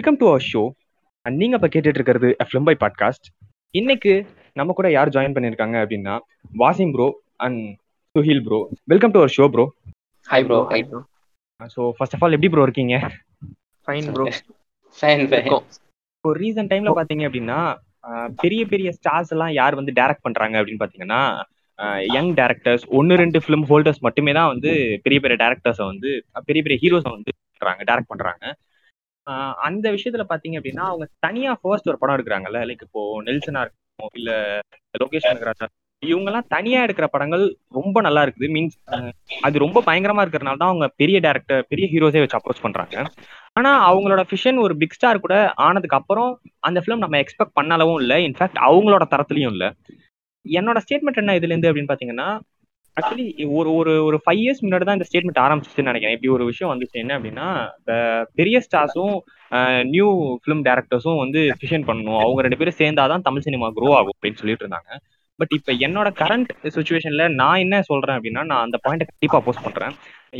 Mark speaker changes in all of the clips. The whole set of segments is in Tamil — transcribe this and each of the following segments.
Speaker 1: Welcome to our show and நீங்க இப்ப கேட்டுட்டு இருக்கிறது ஃபிலிம் பை பாட்காஸ்ட் இன்னைக்கு நம்ம கூட யார் ஜாயின் பண்ணிருக்காங்க அப்படின்னா Wasim bro and Suhil bro welcome to our show bro
Speaker 2: hi bro hi bro
Speaker 1: so first of all எப்படி ப்ரோ இருக்கீங்க?
Speaker 2: ஃபைன் ப்ரோ ஃபைன் ஃபைன்
Speaker 1: இப்போ ரீசன்ட் டைம்ல பாத்தீங்க அப்படின்னா ஆஹ், பெரிய பெரிய ஸ்டார்ஸ் எல்லாம் யார் வந்து டைரக்ட் பண்றாங்க அப்படின்னு பாத்தீங்கன்னா யங் டேரக்டர்ஸ் ஒன்னு ரெண்டு ஃபிலிம் ஹோல்டர்ஸ் மட்டுமே தான் வந்து பெரிய பெரிய டேரக்டர்ஸை வந்து பெரிய பெரிய ஹீரோஸை வந்து பண்றாங்க டைரக்ட் பண்றாங்க. அந்த விஷயத்துல பாத்தீங்க அப்படின்னா அவங்க தனியா ஃபர்ஸ்ட் ஒரு படம் எடுக்கிறாங்கல்ல லைக் இப்போ நெல்சனா இருக்கட்டும் இல்ல லோகேஷ் கனகராஜா இவங்க எல்லாம் தனியா எடுக்கிற படங்கள் ரொம்ப நல்லா இருக்குது. மீன்ஸ் அது ரொம்ப பயங்கரமா இருக்கிறனால தான் அவங்க பெரிய டேரக்டர் பெரிய ஹீரோஸே வச்சு அப்ரோச் பண்றாங்க. ஆனா அவங்களோட ஃபிஷன் ஒரு பிக் ஸ்டார் கூட ஆனதுக்கு அப்புறம் அந்த ஃபிலிம் நம்ம எக்ஸ்பெக்ட் பண்ணளவும் இல்லை. இன்ஃபேக்ட் அவங்களோட தரத்துலயும் இல்லை. என்னோட ஸ்டேட்மெண்ட் என்ன இதுல இருந்து அப்படின்னு பாத்தீங்கன்னா ஆக்சுவலி ஒரு ஒரு ஒரு ஃபைவ் இயர்ஸ் முன்னாடி தான் இந்த ஸ்டேட்மெண்ட் ஆரம்பிச்சிச்சுன்னு நினைக்கிறேன். இப்படி ஒரு விஷயம் வந்துச்சு. என்ன அப்படின்னா இந்த பெரிய ஸ்டார்ஸும் நியூ ஃபிலிம் டேரக்டர்ஸும் வந்து ஃபிஷன் பண்ணணும். அவங்க ரெண்டு பேரும் சேர்ந்தாதான் தமிழ் சினிமா க்ரோ ஆகும் அப்படின்னு சொல்லிட்டு இருந்தாங்க. பட் இப்போ என்னோட கரண்ட் சுச்சுவேஷன்ல நான் என்ன சொல்றேன் அப்படின்னா நான் அந்த பாயிண்ட்டை கண்டிப்பா போஸ்ட் பண்றேன்.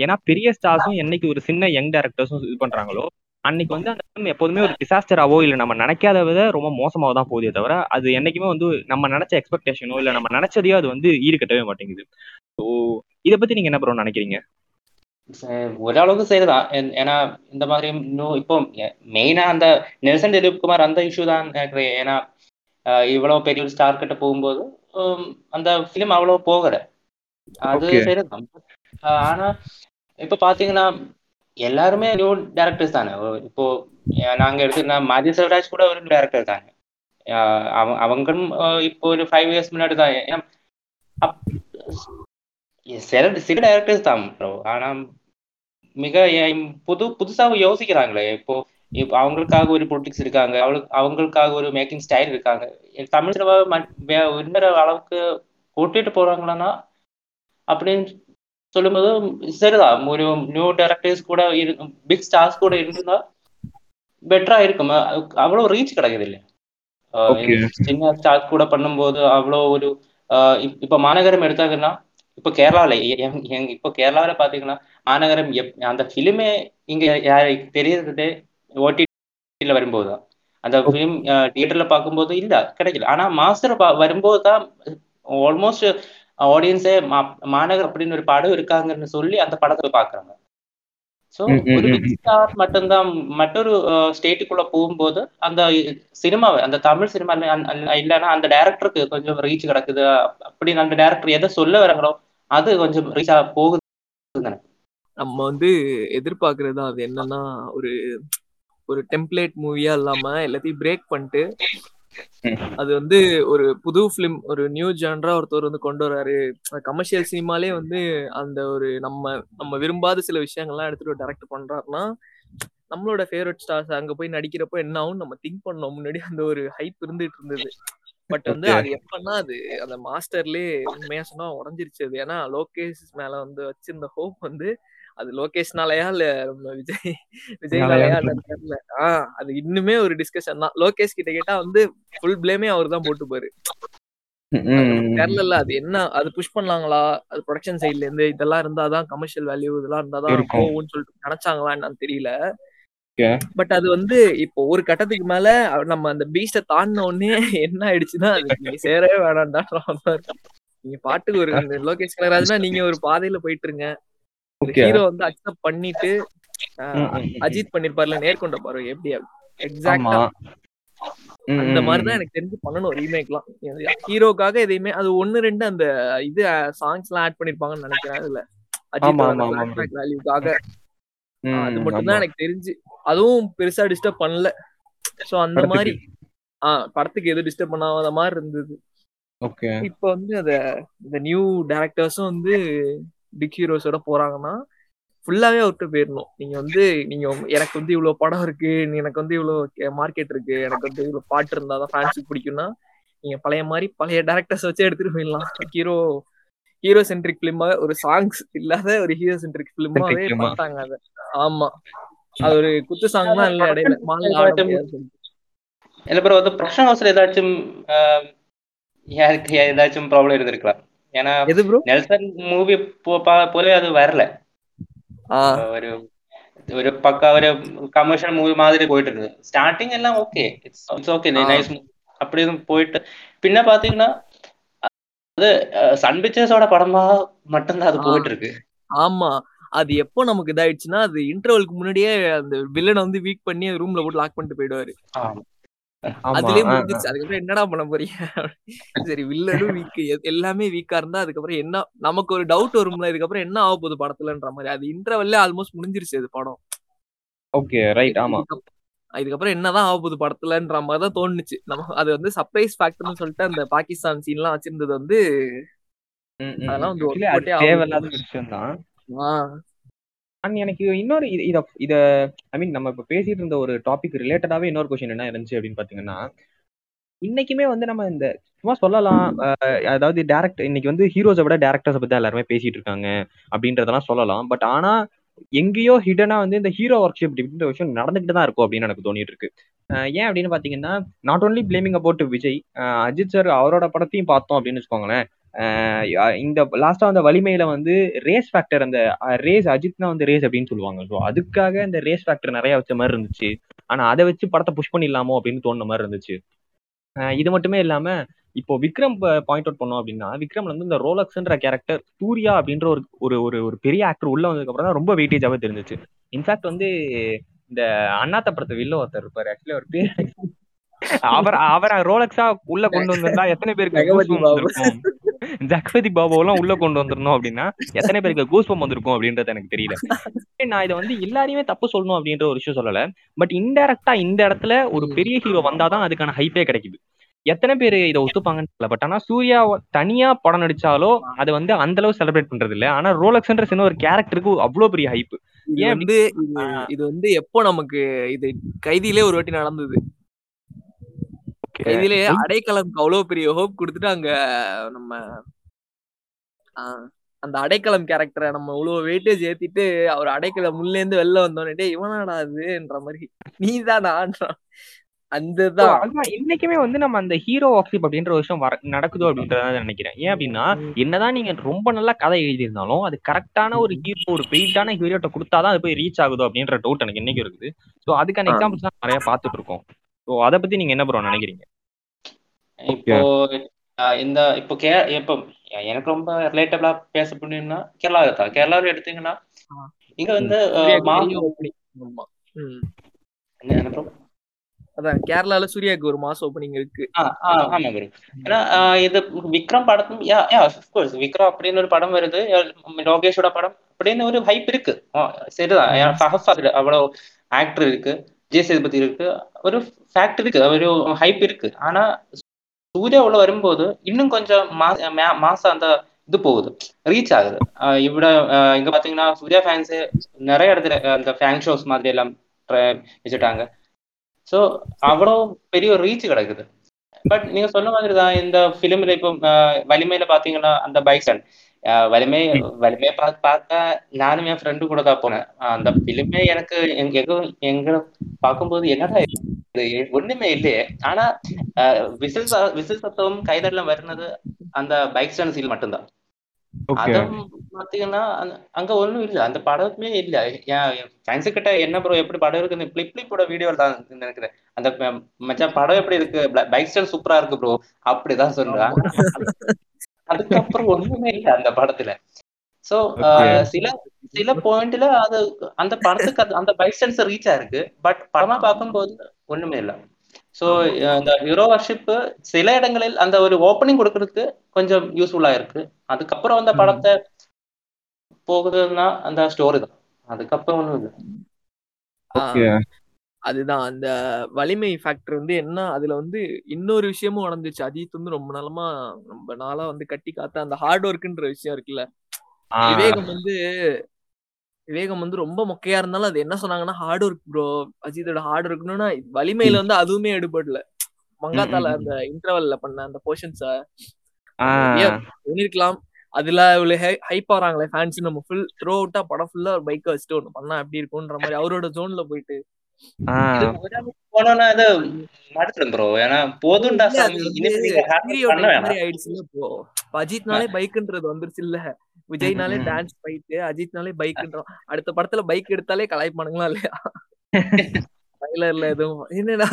Speaker 1: ஏன்னா பெரிய ஸ்டார்ஸும் என்னைக்கு ஒரு சின்ன யங் டேரக்டர்ஸும் இது பண்றாங்களோ அன்னைக்கு வந்து அந்த ஃபிலிம் எப்போதுமே ஒரு டிசாஸ்டராவோ இல்லை நம்ம நினைக்காத விட ரொம்ப மோசமாக தான் போதே தவிர அது என்னைக்குமே வந்து நம்ம நினைச்ச எக்ஸ்பெக்டேஷனோ இல்லை நம்ம நினைச்சதையோ அது வந்து ஈடுகட்டவே மாட்டேங்குது. ஸோ இதை பத்தி நீங்க என்ன ப்ரோ நினைக்கிறீங்க?
Speaker 2: ஓரளவுக்கு சரிதான். ஏன்- ஏன்னா இந்த மாதிரி இன்னும் இப்போ மெயினா அந்த நெல்சன் திலீப்குமார் அந்த இஷ்யூ தான் நினைக்கிறேன் ஏன்னா இவ்வளவு பெரிய ஒரு ஸ்டார் கிட்ட போகும்போது அந்த ஃபிலிம் அவ்வளவு போகல. அது. சரிதான். ஆனா இப்ப பாத்தீங்கன்னா எல்லாருமே நியூ டேரக்டர்ஸ் தானே. ஓ, இப்போ நாங்க எடுத்துக்கிட்டா மதிய செல்வராஜ் கூட ஒரு டேரக்டர் தானே. அஹ், அவங்களும் இப்போ ஒரு ஃபைவ் இயர்ஸ் முன்னாடி தான். சில சில டேரக்டர்ஸ் தான் ப்ரோ ஆனா மிக புது புதுசா யோசிக்கிறாங்களே. இப்போ இப்போ அவங்களுக்காக ஒரு பொலிட்டிக்ஸ் இருக்காங்க. அவளுக்கு அவங்களுக்காக ஒரு மேக்கிங் ஸ்டைல் இருக்காங்க. தமிழ் சினிமா இன்னொரு அளவுக்கு கூட்டிட்டு போறாங்களா அப்படின்னு சொல்லும்போது சரிதான். ஒரு நியூ டேரக்டர்ஸ் கூட பிக் ஸ்டார்ஸ் கூட இருந்தா பெட்டரா இருக்கும். அவ்வளவு ரீச் கிடைக்குது இல்லையா. சின்ன ஸ்டார்ஸ் கூட பண்ணும்போது அவ்வளோ ஒரு இப்ப மாநகரம் எடுத்தாங்கன்னா இப்போ கேரளால இப்போ கேரளாவில பாத்தீங்கன்னா மாநகரம் அந்த ஃபிலிமே இங்க தெரியறது ஓடிடில வரும்போது? தான் அந்த ஃபிலிம் தியேட்டர்ல பார்க்கும்போது இல்ல கிடைக்கல. ஆனா மாஸ்டர் வரும்போது தான் ஆல்மோஸ்ட் ஆடியன்ஸே மாநகர் அப்படின்னு ஒரு படம் இருக்காங்கன்னு சொல்லி அந்த படத்தை பாக்குறாங்க. ஸோ ஒரு ஸ்டார் மட்டும்தான் மற்றொரு ஸ்டேட்டுக்குள்ள போகும்போது அந்த சினிமாவை அந்த தமிழ் சினிமா இல்லைன்னா அந்த டைரக்டருக்கு கொஞ்சம் ரீச் கிடக்குது. அப்படின்னு அந்த டைரக்டர் எதை சொல்ல வராங்களோ அது கொஞ்சம் ரீச் போகுது
Speaker 3: நம்ம வந்து எதிர்பார்க்கறது அது என்னன்னா ஒரு ஒரு டெம்ப்ளேட் மூவியா இல்லாம எல்லாத்தையும் பிரேக் பண்ணிட்டு. அது வந்து ஒரு புது ஃபிலிம் ஒரு நியூ ஜான்ரா ஒருத்தர் வந்து கொண்டு வராரு. கமர்ஷியல் சினிமாலே வந்து அந்த ஒரு நம்ம நம்ம விரும்பாத சில விஷயங்கள்லாம் எடுத்துட்டு டைரக்ட் பண்றாருன்னா நம்மளோட ஃபேவரட் ஸ்டார்ஸ் அங்க போய் நடிக்கிறப்போ என்ன ஆகும் நம்ம திங்க் பண்ணோம். முன்னாடி அந்த ஒரு ஹைப் இருந்துட்டு இருந்தது. பட் வந்து. அது எப்பன்னா அது அந்த மாஸ்டர்லயே உண்மையா சொன்னா உடஞ்சிருச்சு ஏன்னா லோகேஷ் மேல வந்து வச்சிருந்த ஹோப் வந்து அது லோகேஷ்னாலயா இல்ல நம்ம விஜய் விஜய்னாலயா தெரியல. ஆஹ் அது இன்னுமே ஒரு டிஸ்கஷன் தான். லோகேஷ் கிட்ட கேட்டா வந்து ஃபுல் பிளேமே அவர் தான் போட்டுப்பாரு. தெரியல அது என்ன அது புஷ் பண்ணலாங்களா அது ப்ரொடக்ஷன் சைட்ல இருந்து இதெல்லாம் இருந்தாதான் கமர்ஷியல் வேல்யூ இதெல்லாம் இருந்தாதான். போகும்னு சொல்லிட்டு நினைச்சாங்களா என்னன்னு தெரியல. பட் அது வந்து இப்போ ஒரு கட்டத்துக்கு மேல நம்ம அந்த பீஸ்ட தாண்டின உடனே என்ன ஆயிடுச்சுன்னா அது நீங்க சேரவே வேணாம்டா நீங்க பாட்டுக்கு ஒரு லோகேஷ் கனகராஜ்னா நீங்க ஒரு பாதையில போயிட்டு இருங்க. ஹீரோ வந்து அக்செப்ட் பண்ணிட்டு. அஜித் பண்ணிருப்பார்ல நேர்கொண்ட பார்வை எப்படி? எக்ஸாக்டா அந்த மாதிரிதான். எனக்கு தெரிஞ்சு பண்ணணும் ரீமேக்லாம் ஹீரோக்காக எதையுமே அது ஒன்னு ரெண்டு அந்த இது சாங்ஸ் எல்லாம் ஆட் பண்ணிருப்பாங்கன்னு நினைக்கிறேன் அதுல. அஜித் வேல்யூக்காக அது
Speaker 1: ஆமா.
Speaker 3: மட்டும்தான் எனக்கு தெரிஞ்சு. அதுவும் பெருசா டிஸ்டர்ப் பண்ணல. சோ அந்த. மாதிரி ஆஹ் படத்துக்கு எதுவும் டிஸ்டர்ப் பண்ணாத மாதிரி இருந்தது. இப்ப வந்து அத இந்த நியூ டேரக்டர்ஸும் வந்து பிக் ஹீரோஸோட போறாங்கன்னா ஃபுல்லாவே அவர்கிட்ட போயிடணும் நீங்க வந்து நீங்க எனக்கு வந்து இவ்வளவு படம் இருக்கு நீ- எனக்கு வந்து இவ்வளவு மார்க்கெட் இருக்கு எனக்கு வந்து இவ்வளவு பாட்டு இருந்தாதான் ஃபேன்ஸுக்கு பிடிக்கும்னா நீங்க பழைய மாதிரி பழைய டேரக்டர்ஸ் வச்சு எடுத்துட்டு போயிடலாம் ஹீரோ ஹீரோ சென்ட்ரிக் பிலிமா ஒரு சாங்ஸ் இல்லாத ஒரு ஹீரோ சென்ட்ரிக் பிலிமாவே? பண்ணிட்டாங்க அத. ஆமா. அது ஒரு குத்து சாங் தான் இல்ல இடையில.
Speaker 2: இல்ல ப்ரோ வந்து ப்ரொடக்ஷன் ஹவுஸ்ல ஏதாச்சும் ஆஹ், யாருக்கு ஏதாச்சும் ப்ராப்ளம் இருந்திருக்கலாம். ஏன்னா
Speaker 3: எது ப்ரோ
Speaker 2: நெல்சன் மூவி போல அது வரல
Speaker 3: ஆ
Speaker 2: ஒரு ഒരു പക്ക ഒരു കമേഴ്ഷ്യൽ മൂവി മാതിരി போயிட்டு இருக்கு ஸ்டார்டிங் எல்லாம் okay it's it's okay
Speaker 3: ah.
Speaker 2: Nice அப்படியே போயிட்டு பின்ன பாத்தீங்கன்னா அது சன் பிக்சர்ஸோட படமா மட்டும்தான் அது
Speaker 3: ஆ.
Speaker 2: போயிட்டு இருக்கு
Speaker 3: ஆமா அது எப்போ நமக்கு இதாயிடுச்சுன்னா அது இன்டர்வலுக்கு முன்னாடியே அந்த வில்லனை வந்து வீக் பண்ணி ரூம்ல போட்டு லாக் பண்ணிட்டு போயிடுவாரு
Speaker 2: ஆமா
Speaker 1: ஆமா
Speaker 3: அதுலயே. முடிஞ்சிருச்சு. அதுக்கப்புறம் என்னடா பண்ண போறீங்க? சரி வில்லனும் வீக் எல்லாமே வீக்கா இருந்தா அதுக்கப்புறம் என்ன நமக்கு ஒரு டவுட் வரும்ல இதுக்கப்புறம் என்ன ஆக போகுது படத்துலன்ற மாதிரி. அது இன்டர்வல்ல ஆல்மோஸ்ட் முடிஞ்சிருச்சு அது படம்.
Speaker 1: ஓகே ரைட் ஆமா.
Speaker 3: இதுக்கப்புறம் என்னதான் ஆக போகுது படத்துலன்ற மாதிரி தான் தோணுச்சு. நம்ம அது வந்து சர்ப்ரைஸ் ஃபேக்டர்னு சொல்லிட்டு அந்த பாகிஸ்தான் சீன்லாம் வச்சிருந்தது வந்து அதெல்லாம். வந்து
Speaker 1: தேவையில்லாத விஷயம் தான் அண்ட் எனக்கு இன்னொரு இது- இத இத ஐ மீன் நம்ம இப்ப பேசிட்டு இருந்த ஒரு டாபிக் ரிலேட்டடாவே இன்னொரு கொஸ்டின் என்ன இருந்துச்சு அப்படின்னு பாத்தீங்கன்னா இன்னைக்குமே வந்து நம்ம இந்த சும்மா சொல்லலாம் அதாவது டேரக்ட் இன்னைக்கு வந்து ஹீரோஸை விட டேரக்டர்ஸை பத்தி தான் எல்லாருமே பேசிட்டு இருக்காங்க அப்படின்றதெல்லாம் சொல்லலாம். பட் ஆனா எங்கேயோ ஹிடனா வந்து இந்த ஹீரோ ஒர்க் ஷிப் அப்படின்ற விஷயம் நடந்துகிட்டு தான் இருக்கும் அப்படின்னு எனக்கு தோணிட்டு இருக்கு. ஏன் அப்படின்னு பாத்தீங்கன்னா not only blaming about Vijay Ajith sir அவரோட படத்தையும் பார்த்தோம் அப்படின்னு வச்சுக்கோங்களேன். இந்த லாஸ்டா அந்த வலிமையில வந்து ரேஸ் ஃபேக்டர் அந்த ரேஸ் அஜித்னா வந்து ரேஸ் அப்படின்னு சொல்லுவாங்க. ஸோ அதுக்காக இந்த ரேஸ் ஃபேக்டர் நிறைய வச்ச மாதிரி இருந்துச்சு. ஆனா அதை வச்சு படத்தை புஷ் பண்ணிடலாமோ அப்படின்னு தோணுன மாதிரி இருந்துச்சு. இது மட்டுமே இல்லாம இப்போ விக்ரம் பாயிண்ட் அவுட் பண்ணோம் அப்படின்னா விக்ரம்ல வந்து இந்த ரோலக்ஸ்ன்ற கேரக்டர் சூர்யா அப்படின்ற ஒரு ஒரு ஒரு ஒரு பெரிய ஆக்டர் உள்ள வந்ததுக்கு அப்புறம் தான் ரொம்ப வெயிட்டேஜாவே தெரிஞ்சிச்சு இன்ஃபேக்ட் வந்து இந்த அண்ணாத்த படத்தை வில்ல ஒருத்தர் இருப்பாரு. ஆக்சுவலி அவர் பேர் அவர் அவரை ரோலக்ஸா உள்ள கொண்டு வந்திருந்தா எத்தனை பேருக்கு
Speaker 3: ஜெகபதி
Speaker 1: பாபுவெல்லாம் உள்ள கொண்டு வந்திருந்தோம் அப்படின்னா எத்தனை பேருக்கு கூஸ்பம் வந்திருக்கும் அப்படின்றது எனக்கு தெரியல. நான் இதை வந்து எல்லாரையுமே தப்பு சொல்லணும் அப்படின்ற ஒரு விஷயம் சொல்லல. பட் இன்டெரக்டா இந்த இடத்துல ஒரு பெரிய ஹீரோ வந்தாதான் அதுக்கான ஹைப்பே கிடைக்குது. எத்தனை பேர் இதை ஒத்துப்பாங்கன்னு தெரியல. பட் ஆனா சூர்யா தனியா படம் நடிச்சாலோ அதை வந்து அந்த அளவு செலிப்ரேட் பண்றது இல்ல. ஆனா ரோலக்ஸ்ன்ற சின்ன ஒரு கேரக்டருக்கு அவ்வளவு பெரிய ஹைப் ஏன்
Speaker 3: வந்து இது இது வந்து எப்போ நமக்கு இது கைதியிலே ஒரு வாட்டி நடந்தது? கைதியிலே அடைக்கலம்க்கு அவ்வளவு பெரிய ஹோப் கொடுத்துட்டு அங்க நம்ம அந்த அடைக்கலம் கேரக்டரை நம்ம இவ்வளவு வெயிட்டேஜ் ஏத்திட்டு அவர் அடைக்கலம் உள்ள இருந்து வெளில வந்தோடனே டேய் இவனாடா அதுன்ற மாதிரி. நீதானான்றான் அந்த தான்
Speaker 1: அதுதான். இன்னைக்குமே வந்து நம்ம அந்த ஹீரோ வாக்ஷிப் அப்படின்ற ஒரு விஷயம் வர நடக்குதோ அப்படின்றத நினைக்கிறேன். ஏன் அப்படின்னா என்னதான் நீங்க ரொம்ப நல்லா கதை எழுதியிருந்தாலும் அது கரெக்டான ஒரு ஹீரோ ஒரு பெயிண்டான ஹீரோட்ட கொடுத்தாதான் அது போய் ரீச் ஆகுதோ அப்படின்ற டவுட் எனக்கு இன்னைக்கு இருக்குது. ஸோ அதுக்கான. எக்ஸாம்பிள்ஸ் நிறைய பார்த்துட்டு இருக்கோம். ஸோ அதை பத்தி நீங்க என்ன ப்ரோ நினைக்கிறீங்க?
Speaker 2: இப்போ இந்த இப்போ கே இப்போ எனக்கு ரொம்ப ரிலேட்டபிளா பேச போனீங்கன்னா கேரளாவை தான். கேரளாவில் எடுத்தீங்கன்னா. இங்க வந்து?
Speaker 3: அதான் கேரளால சூர்யாக்கு ஒரு மாஸ் ஓப்பனிங் இருக்கு.
Speaker 2: ஆமா ப்ரோ ஏன்னா இது விக்ரம் படத்தும் யா விக்ரம் அப்படின்னு ஒரு படம் வருது. லோகேஷோட படம் அப்படின்னு ஒரு ஹைப் இருக்கு. சரிதான். அவ்வளவு ஆக்டர் இருக்கு. விஜய் சேதுபதி இருக்கு. ஒரு ஃபேக்ட் இருக்கு. ஒரு ஹைப் இருக்கு. ஆனா சூர்யா உள்ள வரும்போது இன்னும் கொஞ்சம் மா- மாசம் அந்த இது போகுது. ரீச் ஆகுது. ஆஹ் இவ்வளோ இங்க பாத்தீங்கன்னா சூர்யா ஃபேன்ஸ் நிறைய இடத்துல அந்த ஃபேன் ஷோஸ் மாதிரி எல்லாம் வச்சுட்டாங்க. ஸோ அவ்வளோ பெரிய ஒரு ரீச் கிடைக்குது. பட் நீங்க சொன்ன மாதிரி தான் இந்த ஃபிலிம்ல இப்போ வலிமையில பாத்தீங்கன்னா அந்த பைசன் வலிமை வலிமையை பார்த்து பார்த்தா நானும் என் ஃப்ரெண்டு கூட தான் போனேன். அந்த ஃபிலிமே எனக்கு எங்க எங்க பார்க்கும்போது என்னடா இது? ஒண்ணுமே இல்லையே. ஆனா விசில் விசில் சத்தமும் கைதடலாம் வருனது அந்த பைக் ஸ்டாண்ட் சீல் மட்டும்தான். அதுவும் பாத்தீங்கன்னா அங்க ஒண்ணும் இல்ல. அந்த படமே இல்ல. ஃபேன்ஸு கிட்ட என்ன ப்ரோ எப்படி படம் இருக்கு பிளிப் பிளிப்போட வீடியோ தான் நினைக்கிறேன். அந்த மச்சான் படம் எப்படி இருக்கு? பைக் ஸ்டாண்ட் சூப்பரா இருக்கு ப்ரோ அப்படிதான் சொல்றான். அதுக்கப்புறம் ஒண்ணுமே இல்ல அந்த படத்துல. சோ. சில சில பாயிண்ட்ல அது அந்த படத்துக்கு அது- அந்த பைக் ஸ்டாண்ட்ஸ் ரீச் ஆயிருக்கு பட் படமா பார்க்கும்போது ஒண்ணுமே இல்ல. சோ அந்த ஹீரோ வர்ஷிப் சில இடங்களில் அந்த ஒரு ஓப்பனிங் கொடுக்கறதுக்கு கொஞ்சம் யூஸ்ஃபுல்லா இருக்கு. அதுக்கப்புறம் அந்த படத்தை போகுதுன்னா அந்த ஸ்டோரி தான். அதுக்கப்புறம் ஒண்ணும் இல்ல.
Speaker 3: அதுதான். அந்த வலிமை ஃபேக்டர் வந்து என்ன? அதுல வந்து இன்னொரு விஷயமும் நடந்துச்சு அஜித் வந்து ரொம்ப நாளமா ரொம்ப நாளா வந்து கட்டி காத்த அந்த ஹார்ட் ஒர்க்ன்ற விஷயம் இருக்குல்ல. விவேகம் வந்து விவேகம் வந்து ரொம்ப மொக்கையா இருந்தாலும் அது என்ன சொன்னாங்கன்னா ஹார்ட் ஒர்க் ப்ரோ அஜித்தோட ஹார்ட் ஒர்க்னா வலிமையில வந்து அதுவுமே எடுபடல. மங்காத்தால அந்த இன்டர்வல்ல பண்ண அந்த போர்ஷன்ஸ பண்ணிருக்கலாம். அதுல இவ்வளவு ஹைப் ஆறாங்களே ஃபேன்ஸ் நம்ம ஃபுல் த்ரோ அவுட்டா படம் ஃபுல்லா ஒரு பைக்கை வச்சுட்டு ஒண்ணு பண்ணா எப்படி இருக்கும்ன்ற மாதிரி அவரோட ஜோன்ல போயிட்டு
Speaker 2: போனோம்னா அது மடுத்துடும் ப்ரோ ஏன்னா போதும்டா
Speaker 3: அஜித்னாலே பைக்ன்றது வந்துருச்சு இல்ல. விஜய்னாலே. டான்ஸ் ஃபைட்டு அஜித்னாலே பைக்ன்றோம் அடுத்த படத்துல பைக் எடுத்தாலே கலாய்ப்பானுங்களா இல்லையா? ட்ரைலர்ல எதுவும். என்னடா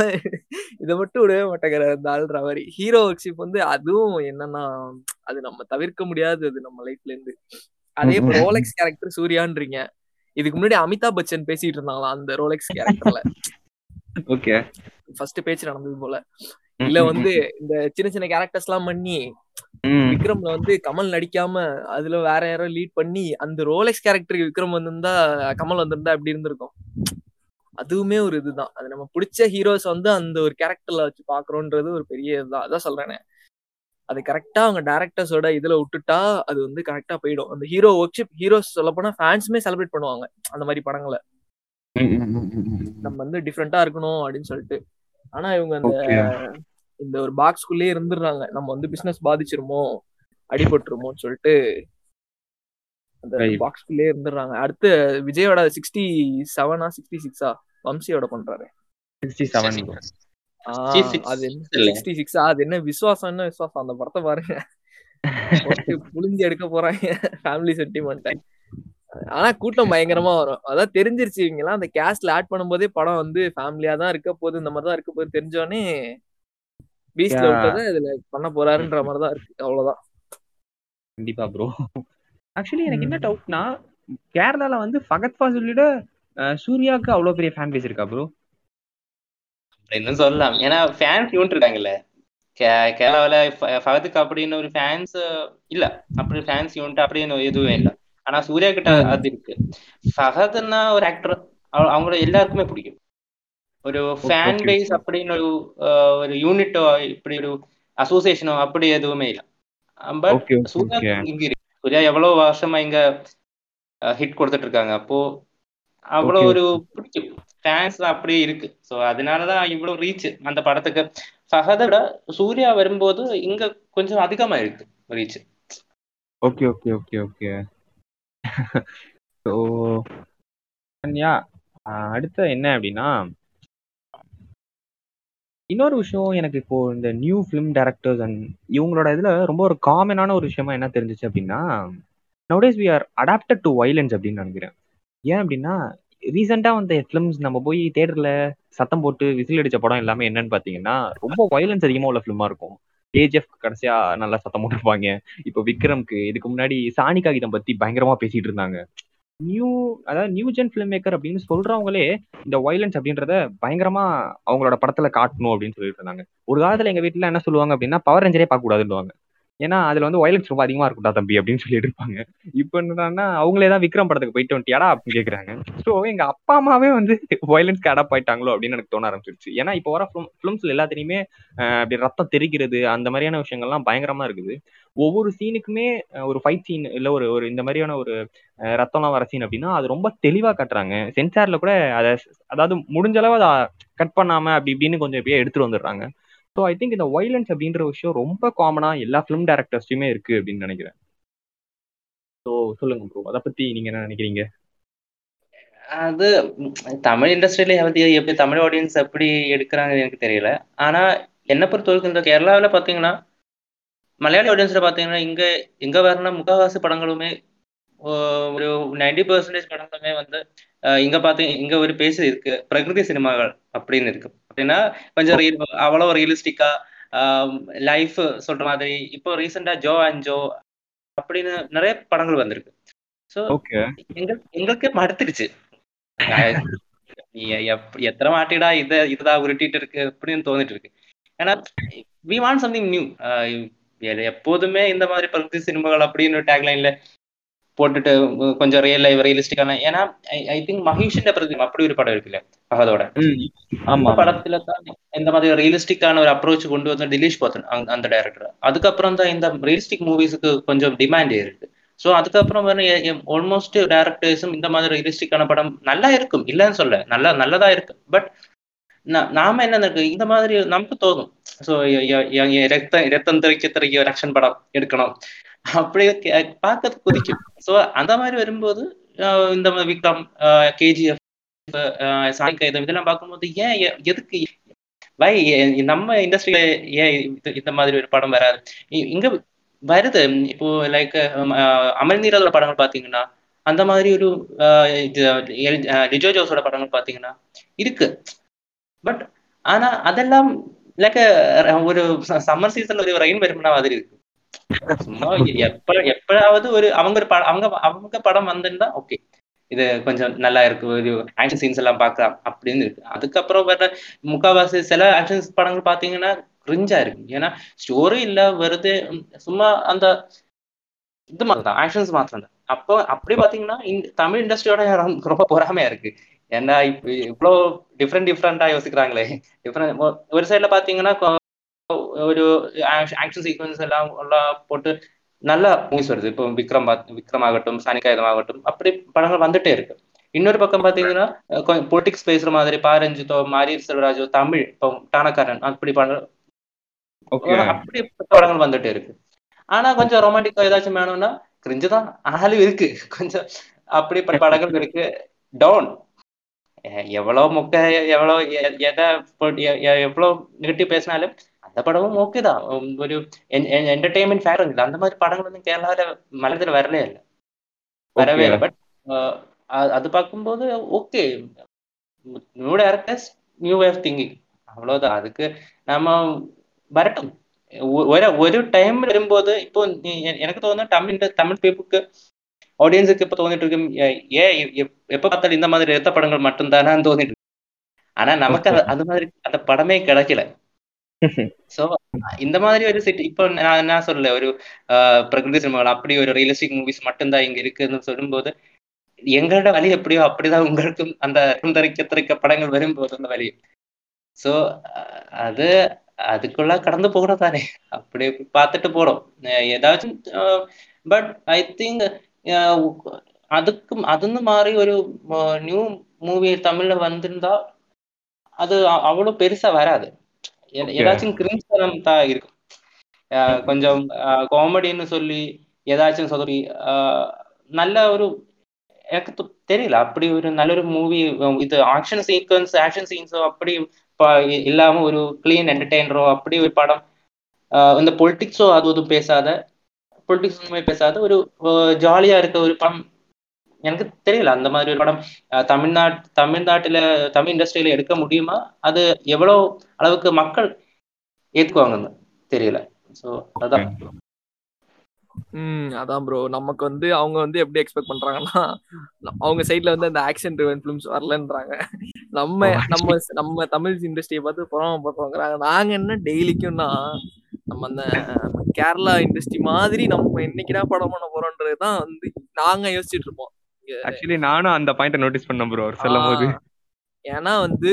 Speaker 3: இதை? மட்டும் விடவே மாட்டேங்கிறார் இந்த ஆள்ற மாதிரி ஹீரோ ஒர்க்ஷிப் வந்து அதுவும் என்னன்னா அது நம்ம தவிர்க்க முடியாது அது நம்ம லைஃப்ல இருந்து. அதே. Rolex character சூர்யான்றீங்க. இதுக்கு முன்னாடி அமிதாப் பச்சன் பேசிட்டு இருந்தாங்களாம் அந்த ரோலெக்ஸ் கேரக்டர்ல
Speaker 1: ஓகே
Speaker 3: ஃபர்ஸ்ட் பேச்சு நடந்தது போல. இல்ல வந்து இந்த சின்ன சின்ன கேரக்டர்ஸ் எல்லாம் பண்ணி விக்ரம்ல வந்து கமல் நடிக்காம அதுல வேற யாரோ லீட் பண்ணி அந்த ரோலெக்ஸ் கேரக்டருக்கு விக்ரம் வந்திருந்தா கமல் வந்திருந்தா எப்படி இருந்திருக்கும்? அதுவுமே ஒரு இதுதான். அது நம்ம பிடிச்ச ஹீரோஸ் வந்து அந்த ஒரு கேரக்டர்ல வச்சு பாக்குறோன்றது ஒரு பெரிய இதுதான். அதான் சொல்றேனே. அது கரெக்டா அவங்க டேரக்டர்ஸோட இதுல விட்டுட்டா அது வந்து கரெக்டா போயிடும். அந்த ஹீரோ ஒர்க்ஷிப் ஹீரோஸ் சொல்ல போனா ஃபேன்ஸுமே செலிப்ரேட் பண்ணுவாங்க அந்த மாதிரி படங்களை. நம்ம வந்து டிஃப்ரெண்டா இருக்கணும் அப்படின்னு சொல்லிட்டு. ஆனா இவங்க அந்த. இந்த ஒரு பாக்ஸ்குள்ளேயே இருந்துடுறாங்க. நம்ம வந்து பிசினஸ் பாதிச்சிருமோ அடிபட்டுருமோன்னு சொல்லிட்டு அந்த. பாக்ஸ்குள்ளேயே இருந்துடுறாங்க. அடுத்து விஜயோட சிக்ஸ்டி செவனா சிக்ஸ்டி சிக்ஸா வம்சியோட பண்றாரு.
Speaker 1: சிக்ஸ்டி செவன்
Speaker 3: ஆ,
Speaker 2: 66
Speaker 3: அது என்ன?
Speaker 2: இல்ல.
Speaker 3: சிக்ஸ்டி சிக்ஸா அது என்ன விசுவாசம் என்ன விசுவாசம்? அந்த படத்தை பாருங்க. புளிஞ்சு எடுக்க போறாங்க. ஃபேமிலி சென்டிமெண்ட் ஆனா கூட்டம் பயங்கரமா வரும். அதான் தெரிஞ்சிருச்சு இவங்க எல்லாம் அந்த கேஸ்ட்ல ஆட் பண்ணும்போதே படம் வந்து ஃபேமிலியா தான் இருக்க போகுது. இந்த மாதிரி தான் இருக்க போகுது தெரிஞ்சோடனே பீச்ல. விட்டதை இதுல பண்ண போறாருன்ற மாதிரி தான் இருக்கு. அவ்வளவுதான்.
Speaker 1: கண்டிப்பா ப்ரோ ஆக்சுவலி எனக்கு என்ன டவுட்னா கேரளால வந்து ஃபகத் ஃபாசிலோட சூர்யாவுக்கு அவ்வளவு பெரிய ஃபேன் பேஸ் இருக்கா ப்ரோ
Speaker 2: அப்படின்னு சொல்லலாம். ஏன்னா ஃபேன்ஸ் யூனிட் இருக்காங்கல்ல. கே- கேரளாவுல ஃப- ஃபகத்துக்கு அப்படின்னு ஒரு ஃபேன்ஸ் இல்ல. அப்படி ஃபேன்ஸ் யூனிட் அப்படின்னு எதுவுமே இல்ல. ஆனா சூர்யா கிட்ட அது இருக்கு. ஃபகத்னா ஒரு ஆக்டர் அவங்கள எல்லாருக்குமே பிடிக்கும். ஒரு ஃபேன் பேஸ். அப்படின்னு ஒரு ஒரு யூனிட்டோ இப்படி ஒரு அசோசியேஷனோ அப்படி எதுவுமே இல்ல. பட் சூர்யா இங்க இருக்கு. சூர்யா எவ்வளவு வருஷமா இங்க ஹிட் கொடுத்துட்டு இருக்காங்க. அப்போ
Speaker 1: Okay,
Speaker 2: ஒரு பிடிக்கும். ஃபேன்ஸ் அப்படியே இருக்கு. ஸோ அதனாலதான் இவ்வளவு ரீச் அந்த படத்துக்கு. ஃபஹதை விட சூர்யா வரும்போது இங்க கொஞ்சம் அதிகமா இருக்கு reach
Speaker 1: okay okay okay okay so yeah அடுத்த என்ன அப்படின்னா இன்னொரு விஷயம் எனக்கு இப்போ இந்த நியூ ஃபிலிம் டைரக்டர்ஸ் அண்ட் இவங்களோட இதுல ரொம்ப ஒரு காமனான ஒரு விஷயமா என்ன தெரிஞ்சுச்சு அப்படின்னா nowadays we are adapted to violence அப்படின்னு நினைக்கிறேன். ஏன் அப்படின்னா ரீசெண்டா வந்த ஃபிலிம்ஸ் நம்ம போய் தேட்டர்ல சத்தம் போட்டு விசில் அடிச்ச படம் எல்லாமே என்னன்னு பாத்தீங்கன்னா ரொம்ப வயலன்ஸ் அதிகமா உள்ள ஃபிலிமா இருக்கும். கேஜிஎஃப் கடைசியா நல்லா சத்தம் போட்டுருப்பாங்க. இப்போ விக்ரம்க்கு இதுக்கு முன்னாடி சாணி காகிதம் பத்தி பயங்கரமா பேசிட்டு இருந்தாங்க. நியூ அதாவது நியூ ஜென் ஃபிலிம் மேக்கர் அப்படின்னு சொல்றவங்களே இந்த வயலன்ஸ் அப்படின்றத பயங்கரமா அவங்களோட படத்துல காட்டணும் அப்படின்னு சொல்லிட்டு இருந்தாங்க. ஒரு காலத்துல எங்க வீட்டுல என்ன சொல்லுவாங்க அப்படின்னா பவர் ரேஞ்சரே பார்க்க கூடாதுன்னு ஏன்னா அதுல வந்து வயலன்ஸ் ரொம்ப அதிகமா இருக்கும்டா தம்பி அப்படின்னு சொல்லிட்டு இருப்பாங்க. இப்போ என்னன்னா அவங்களே தான் விக்ரம் படத்துக்கு போயிட்டு வந்துட்டியாடா அப்படின்னு கேக்குறாங்க. ஸோ எங்க அப்பா அம்மாவே வந்து வயலன்ஸ்க்கு அடாப்ட் ஆயிட்டாங்களோ அப்படின்னு எனக்கு தோண ஆரம்பிச்சிருச்சு. ஏன்னா இப்போ வர ஃபிலிம்ஸ்ல எல்லாத்துலயுமே அப்படி ரத்தம் தெரிக்கிறது அந்த மாதிரியான விஷயங்கள்லாம் பயங்கரமா இருக்குது. ஒவ்வொரு சீனுக்குமே ஒரு ஃபைட் சீன் இல்ல ஒரு ஒரு இந்த மாதிரியான ஒரு ரத்தம்லாம் வர சீன் அப்படின்னா அது ரொம்ப தெளிவா காட்டுறாங்க. சென்சார்ல கூட அதை அதாவது முடிஞ்ச அளவு அதை கட் பண்ணாம அப்படி இப்படின்னு கொஞ்சம் எப்படியே எடுத்துட்டு வந்துடுறாங்க. ஸோ ஐ திங்க் இந்த வைலன்ஸ் அப்படின்ற விஷயம் ரொம்ப காமனா எல்லா ஃபிலிம் டேரக்டர்ஸ்டையுமே இருக்கு அப்படின்னு நினைக்கிறேன். ஸோ சொல்லுங்க ப்ரோ அதை பத்தி நீங்க என்ன நினைக்கிறீங்க?
Speaker 2: அது தமிழ் இண்டஸ்ட்ரியில எப்படி எப்படி தமிழ் ஆடியன்ஸ் எப்படி எடுக்கிறாங்கன்னு எனக்கு தெரியல. ஆனா என்ன பொறுத்தவரைக்கும் இந்த கேரளாவில் பாத்தீங்கன்னா மலையாள ஆடியன்ஸ்ல பாத்தீங்கன்னா இங்க இங்க வர்ற முக்கால்வாசி படங்களுமே ஓ- ஒரு நைன்டி பர்சன்டேஜ் படங்களுமே வந்து இங்கே இங்க இங்கே இங்க ஒரு பேசு இருக்கு. பிரகிருதி சினிமாக்கள் அப்படின்னு இருக்கு. அப்படின்னா கொஞ்சம் அவ்வளவு ரியலிஸ்டிக்கா லைஃப் சொல்ற மாதிரி. இப்போ ரீசெண்டா ஜோ அண்ட் ஜோ அப்படின்னு நிறைய படங்கள் வந்திருக்கு. ஸோ எங்களுக்கே எப்- எத்தனை வாட்டிடா இத இதுதான் உருட்டிட்டு இருக்கு அப்படின்னு தோணிட்டு இருக்கு. ஏன்னா வி வாண்ட் சம்திங் நியூ எப்போதுமே இந்த மாதிரி பிரகதி சினிமாக்கள் அப்படின்னு டேக்லைன்ல போட்டுட்டு கொஞ்சம் ரியல் லைஃப் ரியலிஸ்டிக்கான ஏன்னா ஐ திங்க் மகேஷன் பிரதி அப்படி ஒரு படம் இருக்குல்ல அதோட
Speaker 1: ஆமா.
Speaker 2: இந்த படத்துல தான் இந்த மாதிரி ரியலிஸ்டிக்கான ஒரு அப்ரோச் கொண்டு வந்து டிலீஷ் பார்த்தேன் அந்த- டைரக்டர் அதுக்கப்புறம் தான் இந்த ரியலிஸ்டிக் மூவிஸுக்கு கொஞ்சம் டிமாண்ட் இருக்கு ஸோ அதுக்கப்புறம் ஆல்மோஸ்ட் டேரக்டர்ஸும் இந்த மாதிரி ரியலிஸ்டிக்கான படம் நல்லா இருக்கும். இல்லைன்னு சொல்ல நல்லா நல்லதா இருக்கு. பட் நாம என்ன இருக்கு இந்த மாதிரி நமக்கு தோணும். ஸோ ரத்தம் ரத்தம் தெறிக்க தெறிக்க ஒரு ஆக்ஷன் படம் எடுக்கணும். அப்படியே பார்க்கறது குதிக்கும். ஸோ அந்த மாதிரி வரும்போது இந்த விக்ரம் கேஜிஎஃப் சாய்கா கைதம் இதெல்லாம் பார்க்கும்போது ஏன் எதுக்கு வை நம்ம இண்டஸ்ட்ரியில ஏன் இந்த மாதிரி ஒரு படம் வராது? இங்க வருது. இப்போ லைக் அமல்நீரோட படங்கள் பாத்தீங்கன்னா அந்த மாதிரி ஒரு ஆஹ் இது லிஜோ ஜோஸோட படங்கள் பாத்தீங்கன்னா இருக்கு. பட் ஆனா அதெல்லாம் லைக் ஒரு சம்மர் சீசன்ல ஒரு ரெயின் வரும்னா மாதிரி இருக்கு. சும்மா எப்ப எப்பயாவது ஒரு அவங்க ஒரு படம் அவங்க அவங்க படம் வந்திருந்தா ஓகே இது கொஞ்சம் நல்லா இருக்கு ஒரு ஆக்ஷன் சீன்ஸ் எல்லாம் பார்க்கலாம் அப்படின்னு இருக்கு. அதுக்கப்புறம் வர முக்காவாசி சில ஆக்ஷன் படங்கள் பாத்தீங்கன்னா கிரிஞ்சா இருக்கு. ஏன்னா ஸ்டோரி இல்ல வருது சும்மா அந்த இது மாதிரி தான் ஆக்ஷன்ஸ் மாத்திரம் தான் அப்போ அப்படி பாத்தீங்கன்னா இந்த தமிழ் இண்டஸ்ட்ரியோட ரொம்ப ரொம்ப பொறாமையா இருக்கு. ஏன்னா இப்ப இவ்வளோ டிஃப்ரெண்ட் டிஃப்ரெண்டா யோசிக்கிறாங்களே. டிஃப்ரெண்ட் ஒரு சைட்ல பாத்தீங்கன்னா ஒரு ஆக்ஷன் சீக்வன்ஸ் எல்லாம் எல்லாம் போட்டு நல்ல மூவிஸ் வருது இப்போ விக்ரம் விக்ரம் ஆகட்டும் சானிகாயுதம் ஆகட்டும் அப்படி படங்கள் வந்துட்டே இருக்கு இன்னொரு பக்கம் பாத்தீங்கன்னா பொலிட்டிக்ஸ் பேசுற மாதிரி பாரஞ்சித்தோ மாரி செல்வராஜோ தமிழ் இப்போ டானக்காரன் அப்படி படம் அப்படி படங்கள் வந்துட்டே இருக்கு ஆனா கொஞ்சம் ரொமான்டிக்கா ஏதாச்சும் வேணும்னா கிரிஞ்சு தான் ஆனாலும் இருக்கு கொஞ்சம் அப்படிப்பட்ட படங்கள் இருக்கு டவுன் எவ்வளவு மொக்க எவ்வளவு எதை எவ்வளவு நெகட்டிவ் பேசினாலும் அந்த படமும் ஓகே தான் ஒரு என்டர்டைன்மெண்ட் ஃபேக்டர் இல்லை அந்த மாதிரி படங்கள் வந்து கேரளாவில மலையத்துல வரலே இல்லை வரவே இல்லை பட் அது பார்க்கும்போது okay new directors new way of thinking அவ்வளவுதான் அதுக்கு நம்ம வரட்டும் ஒரு ஒரு டைம் வரும்போது இப்போ எனக்கு தோணுது தமிழ் தமிழ் பீப்புக்கு ஆடியன்ஸுக்கு இப்ப தோணிட்டு இருக்கு ஏன் எப்ப பார்த்தாலும் இந்த மாதிரி ரத்த படங்கள் மட்டும்தானான்னு தோணிட்டு இருக்கு ஆனா நமக்கு அது மாதிரி அந்த படமே கிடைக்கல சோ இந்த மாதிரி ஒரு செட் இப்போ நான் என்ன சொல்லல ஒரு பிரகிருதி சினிமாவில் அப்படி ஒரு ரியலிஸ்டிக் மூவிஸ் மட்டும்தான் இங்க இருக்குன்னு சொல்லும்போது எங்களோட வழி எப்படியோ அப்படிதான் உங்களுக்கும் அந்த திரைக்க படங்கள் வரும்போது அந்த வழி. சோ அது அதுக்குள்ள கடந்து போகணும் தானே அப்படி பார்த்துட்டு போறோம். ஏதாச்சும் பட் ஐ திங்க் அதுக்கும் அதுன்னு மாதிரி ஒரு நியூ மூவி தமிழ்ல வந்திருந்தா அது அ- அவ்வளவு பெருசா வராது. ஏதாச்சும் கிரிஞ்ச் தனம் தான் இருக்கும். கொஞ்சம் காமெடின்னு சொல்லி ஏதாச்சும் அஹ் நல்ல ஒரு எனக்கு தெரியல. அப்படி ஒரு நல்லொரு மூவி இது ஆக்ஷன் சீக்வன்ஸ் ஆக்ஷன் சீன்ஸோ அப்படி இல்லாம ஒரு கிளீன் என்டர்டெய்னரோ அப்படி ஒரு படம் இந்த பொலிட்டிக்ஸோ அது இதுவும் பேசாத பொலிட்டிக்ஸ் பேசாத ஒரு ஜாலியா இருக்க ஒரு படம் எனக்கு தெரியல. அந்த மாதிரி ஒரு படம் தமிழ்நாட் தமிழ்நாட்டுல தமிழ் இண்டஸ்ட்ரியில எடுக்க முடியுமா? அது எவ்வளவு அளவுக்கு மக்கள் ஏத்துக்குவாங்கன்னு தெரியல. சோ அதான்.
Speaker 3: ம் அதான் ப்ரோ நமக்கு வந்து அவங்க வந்து எப்படி எக்ஸ்பெக்ட் பண்றாங்கன்னா அவங்க சைட்ல வந்து அந்த ஆக்ஷன் ட்ரிவன் ஃபிலிம்ஸ் வரலன்றாங்க. நம்ம நம்ம நம்ம தமிழ் இண்டஸ்ட்ரியை பார்த்து புறமப்படுறோங்கிறாங்க. நாங்க என்ன டெய்லிக்கும்னா நம்ம அந்த கேரளா இண்டஸ்ட்ரி மாதிரி நம்ம என்னைக்குடா படம் பண்ண போறோன்றது தான் வந்து நாங்க யோசிச்சுட்டு இருப்போம்.
Speaker 1: ஆக்சுவலி நானும் அந்த பாயிண்ட நோட்டீஸ் பண்ணேன் ப்ரோ அவர் சொல்லும் போது.
Speaker 3: ஏன்னா வந்து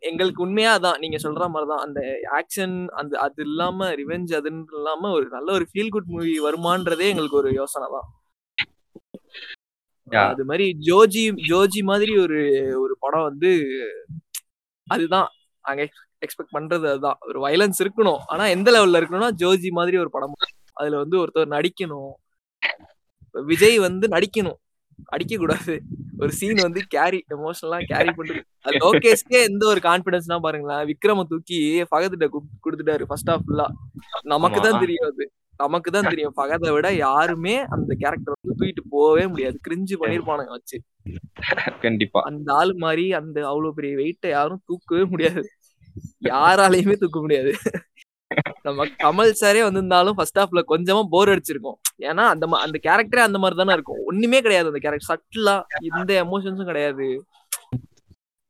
Speaker 3: எங்களுக்கு உண்மையா அதான் நீங்க சொல்ற மாதிரிதான். அந்த ஆக்ஷன் அந்த அது இல்லாம ரிவெஞ்ச் அதுன்னு இல்லாம ஒரு நல்ல ஒரு ஃபீல் குட் மூவி வருமான்றதே எங்களுக்கு ஒரு யோசனை தான். அது மாதிரி ஜோஜி ஜோஜி மாதிரி ஒரு ஒரு படம் வந்து அதுதான். நாங்க எக்ஸ்பெக்ட் பண்றது அதுதான். ஒரு வயலன்ஸ் இருக்கணும். ஆனா எந்த லெவல்ல இருக்கணும்னா ஜோஜி மாதிரி ஒரு படம். அதுல வந்து ஒருத்தர் நடிக்கணும். விஜய் வந்து நடிக்கணும். அடிக்க கூடாது ஒரு சீன் வந்து கேரி எமோஷனலா கேரி பண்றது. அது லோகேஷ்கே எந்த ஒரு கான்பிடன்ஸ்னா பாருங்களேன் விக்ரம தூக்கி பகத்திட்ட கொடுத்துட்டாரு ஃபர்ஸ்ட் ஆஃப் ஃபுல்லா நமக்கு தான். தெரியும் அது. நமக்கு தான் தெரியும். பகதை விட யாருமே அந்த கேரக்டர் வந்து தூக்கிட்டு போகவே முடியாது. கிரிஞ்சு பண்ணிருப்பானுங்க வச்சு.
Speaker 1: கண்டிப்பா.
Speaker 3: அந்த ஆள் மாதிரி அந்த அவ்வளவு பெரிய வெயிட்ட யாரும் தூக்கவே முடியாது. யாராலையுமே தூக்க முடியாது. நம்ம கமல் சாரே வந்திருந்தாலும் ஃபர்ஸ்ட் ஹாஃப்ல கொஞ்சமா போர் அடிச்சிருக்கும். ஏன்னா அந்த அந்த கேரக்டரே அந்த மாதிரி தானே இருக்கும். ஒண்ணுமே கிடையாது அந்த கேரக்டர் சட்டிலா எந்த எமோஷன்ஸும் கிடையாது.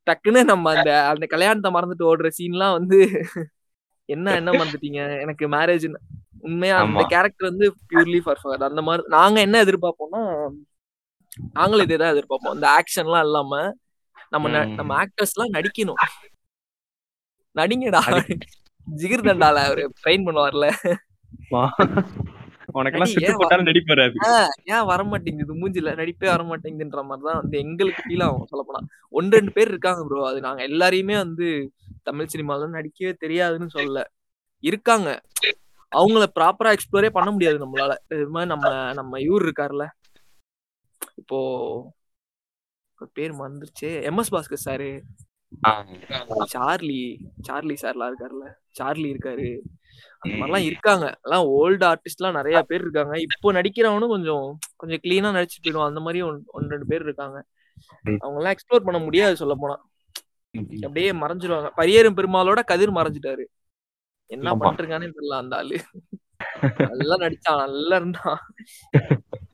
Speaker 3: டக்குன்னு நம்ம அந்த அந்த கல்யாணத்தை மறந்துட்டு ஓடுற சீன்லாம் வந்து என்ன என்ன மறந்துட்டீங்க? எனக்கு மேரேஜ் உண்மையா அந்த. கேரக்டர் வந்து பியூர்லி ஃபார் அந்த மாதிரி நாங்க என்ன எதிர்பார்ப்போம்னா நாங்களும் இதே தான் எதிர்பார்ப்போம். இந்த ஆக்ஷன்லாம் இல்லாம நம்ம. நம்ம ஆக்டர்ஸ் எல்லாம் நடிக்கணும். நடிங்கடா. ஜிகிர் தண்டால அவரு ட்ரெயின் பண்ணுவார்ல.
Speaker 1: உனக்கெல்லாம்
Speaker 3: நடி,
Speaker 1: சுட்டு
Speaker 3: ஏன்
Speaker 1: போட்டாலும்
Speaker 3: வர மாட்டேங்குது மூஞ்சில நடிப்பே வர மாட்டேங்குதுன்ற மாதிரி தான் வந்து எங்களுக்கு ஃபீல் ஆகும் சொல்ல போனா ஒன்று ரெண்டு பேர் இருக்காங்க ப்ரோ அது நாங்க எல்லாரையுமே வந்து தமிழ் சினிமால நடிக்கவே தெரியாதுன்னு சொல்லல. இருக்காங்க. அவங்கள ப்ராப்பரா எக்ஸ்ப்ளோரே பண்ண முடியாது நம்மளால. இது மாதிரி நம்ம நம்ம இவர் இருக்காருல்ல இப்போ பேர் மறந்துருச்சு. M S Bhaskar sir.
Speaker 1: ஆ,
Speaker 3: சார்லி சார்லி சார்லாம் இருக்காருல்ல சார்லி இருக்காரு. அந்த மாதிரிலாம் இருக்காங்க. எல்லாம் ஓல்டு ஆர்டிஸ்ட்லாம் நிறைய பேர் இருக்காங்க. இப்போ நடிக்கிறவனும் கொஞ்சம் கொஞ்சம் கிளீனா நடிச்சுட்டு போயிடுவான். அந்த மாதிரி ஒன் ஒன்று ரெண்டு பேர் இருக்காங்க. அவங்க எல்லாம் எக்ஸ்ப்ளோர் பண்ண முடியாது சொல்ல போனா அப்படியே மறைஞ்சிருவாங்க. பரியேறும் பெருமாளோட கதிர் மறைஞ்சிட்டாரு. என்ன. பண்ணிருக்கானே தெரியல அந்த ஆளு. நல்லா நடிச்சான் நல்லா இருந்தான்.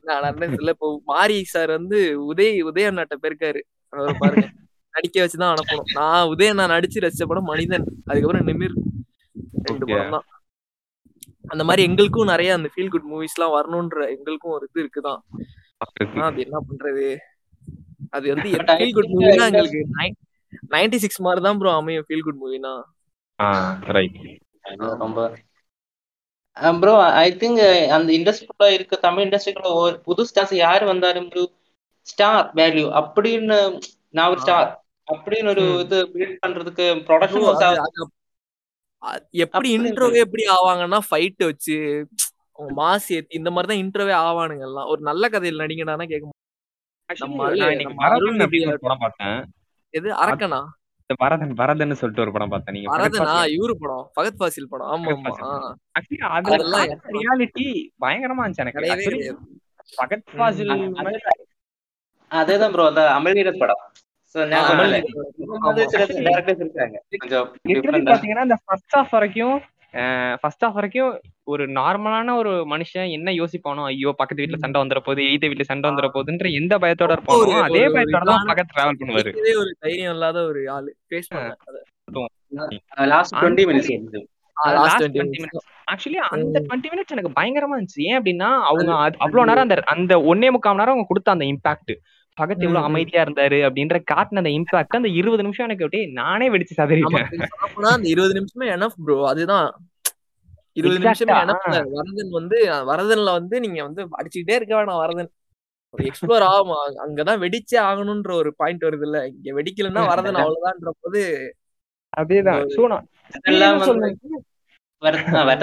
Speaker 3: நான் தெரியல. இப்போ மாரி சார் வந்து உதய் உதய அண்ணாட்ட போயிருக்காரு. அவரை பாருங்க. நடிக்க வச்சுதான் அனுப்பணும். நான் உதய அண்ணா நடிச்சு ரசிச்ச படம் மனிதன். அதுக்கப்புறம் நிமிர். ரெண்டு. படம் தான் அந்த மாதிரி எங்களுக்கும் நிறைய அந்த ஃபீல் குட் மூவிஸ் எல்லாம் வரணும்ன்ற எங்களுக்கும் ஒரு இது இருக்குதான். ஆனா அது என்ன பண்றது? அது வந்து ஃபீல் குட் மூவினா எங்களுக்கு நைன்டி சிக்ஸ் மாதிரி தான் ப்ரோ அமையும் ஃபீல் குட் மூவினா
Speaker 1: ரைட்
Speaker 2: ரொம்ப. ப்ரோ ஐ திங்க் அந்த இண்டஸ்ட்ரிக்குள்ள இருக்க தமிழ் இண்டஸ்ட்ரிக்குள்ள ஒரு புது ஸ்டார்ஸ் யார் வந்தாலும் ஒரு ஸ்டார் வேல்யூ அப்படின்னு நான் ஒரு ஸ்டார் அப்படின்னு ஒரு. இது பில்ட் பண்றதுக்கு ப்ரொடக்ஷன்
Speaker 3: Bro, அது- அது- அது எப்படி இன்ட்ரோவே எப்படி ஆவாங்கன்னா ஃபைட் வச்சு மாஸ் ஏத்தி இந்த மாதிரி தான் இன்ட்ரோவே ஆவானுங்க எல்லாம். ஒரு நல்ல கதையில் நடிங்கடானா கேட்க
Speaker 1: பார்த்தேன்.
Speaker 3: எது அரக்கனா?
Speaker 1: இந்த வரதன் வரதன் சொல்லிட்டு ஒரு படம் பார்த்தேன். நீங்க
Speaker 3: வரதனா? இவரு படம். ஃபகத் ஃபாசில் படம். ஆமா ஆமா
Speaker 1: ஃபகத். ஆக்சுவலி அதுல
Speaker 3: அதெல்லாம்
Speaker 1: ரியாலிட்டி பயங்கரமா இருந்துச்சு எனக்கு.
Speaker 3: கிடையவே
Speaker 1: ஆக்சுவலி
Speaker 3: கிடையாது.
Speaker 1: பகத் ஃபாசில்
Speaker 2: அதேதான் ப்ரோ அந்த அமல் நீரத் படம்.
Speaker 1: வரைக்கும் ஃபர்ஸ்ட் ஹாஃப் வரைக்கும் ஒரு நார்மலான ஒரு மனுஷன் என்ன யோசிப்பானோ ஐயோ பக்கத்து வீட்ல
Speaker 3: ம்.
Speaker 1: சண்டை வந்துற போகுது எய்த வீட்ல சண்டை வந்துற போகுதுன்ற எந்த பயத்தோட இருப்பானோ அதே பயத்தோட தான் பக்கத்து டிராவல் பண்ணுவாரு.
Speaker 3: ஒரு தைரியம் இல்லாத ஒரு ஆளு ஃபேஸ் பண்ண அத.
Speaker 2: லாஸ்ட் டுவெண்ட்டி மினிட்ஸ் வந்து
Speaker 3: last
Speaker 1: last
Speaker 3: 20
Speaker 1: twenty
Speaker 3: minutes
Speaker 1: minutes actually அந்த. டுவெண்ட்டி மினிட்ஸ் எனக்கு பயங்கரமா இருந்துச்சு. ஏன் அப்படின்னா அவங்க அவ்வளவு நேரம் அந்த அந்த ஒன்னே முக்கால் மணி நேரம் அவங்க கொடுத்த அந்த இம்பாக்ட் பகத் எவ்வளவு. அமைதியா இருந்தாரு அப்படின்ற காட்டின அந்த இம்பாக்ட் அந்த இருபது நிமிஷம் எனக்கு அப்படியே நானே வெடிச்சு சதறிட்டேன்.
Speaker 3: அந்த இருபது நிமிஷமே எனஃப் ப்ரோ அதுதான். இருபது நிமிஷமே எனஃப் வரதன் வந்து வரதன்ல வந்து நீங்க வந்து அடிச்சுக்கிட்டே இருக்க வேணாம் வரதன். ஒரு எக்ஸ்ப்ளோர் ஆகும். அங்க- அங்கதான் வெடிச்சே ஆகணும்ன்ற ஒரு பாயிண்ட் வருது இல்ல. இங்க வெடிக்கலன்னா வரதன் அவ்வளவுதான்ற போது
Speaker 1: அதேதான்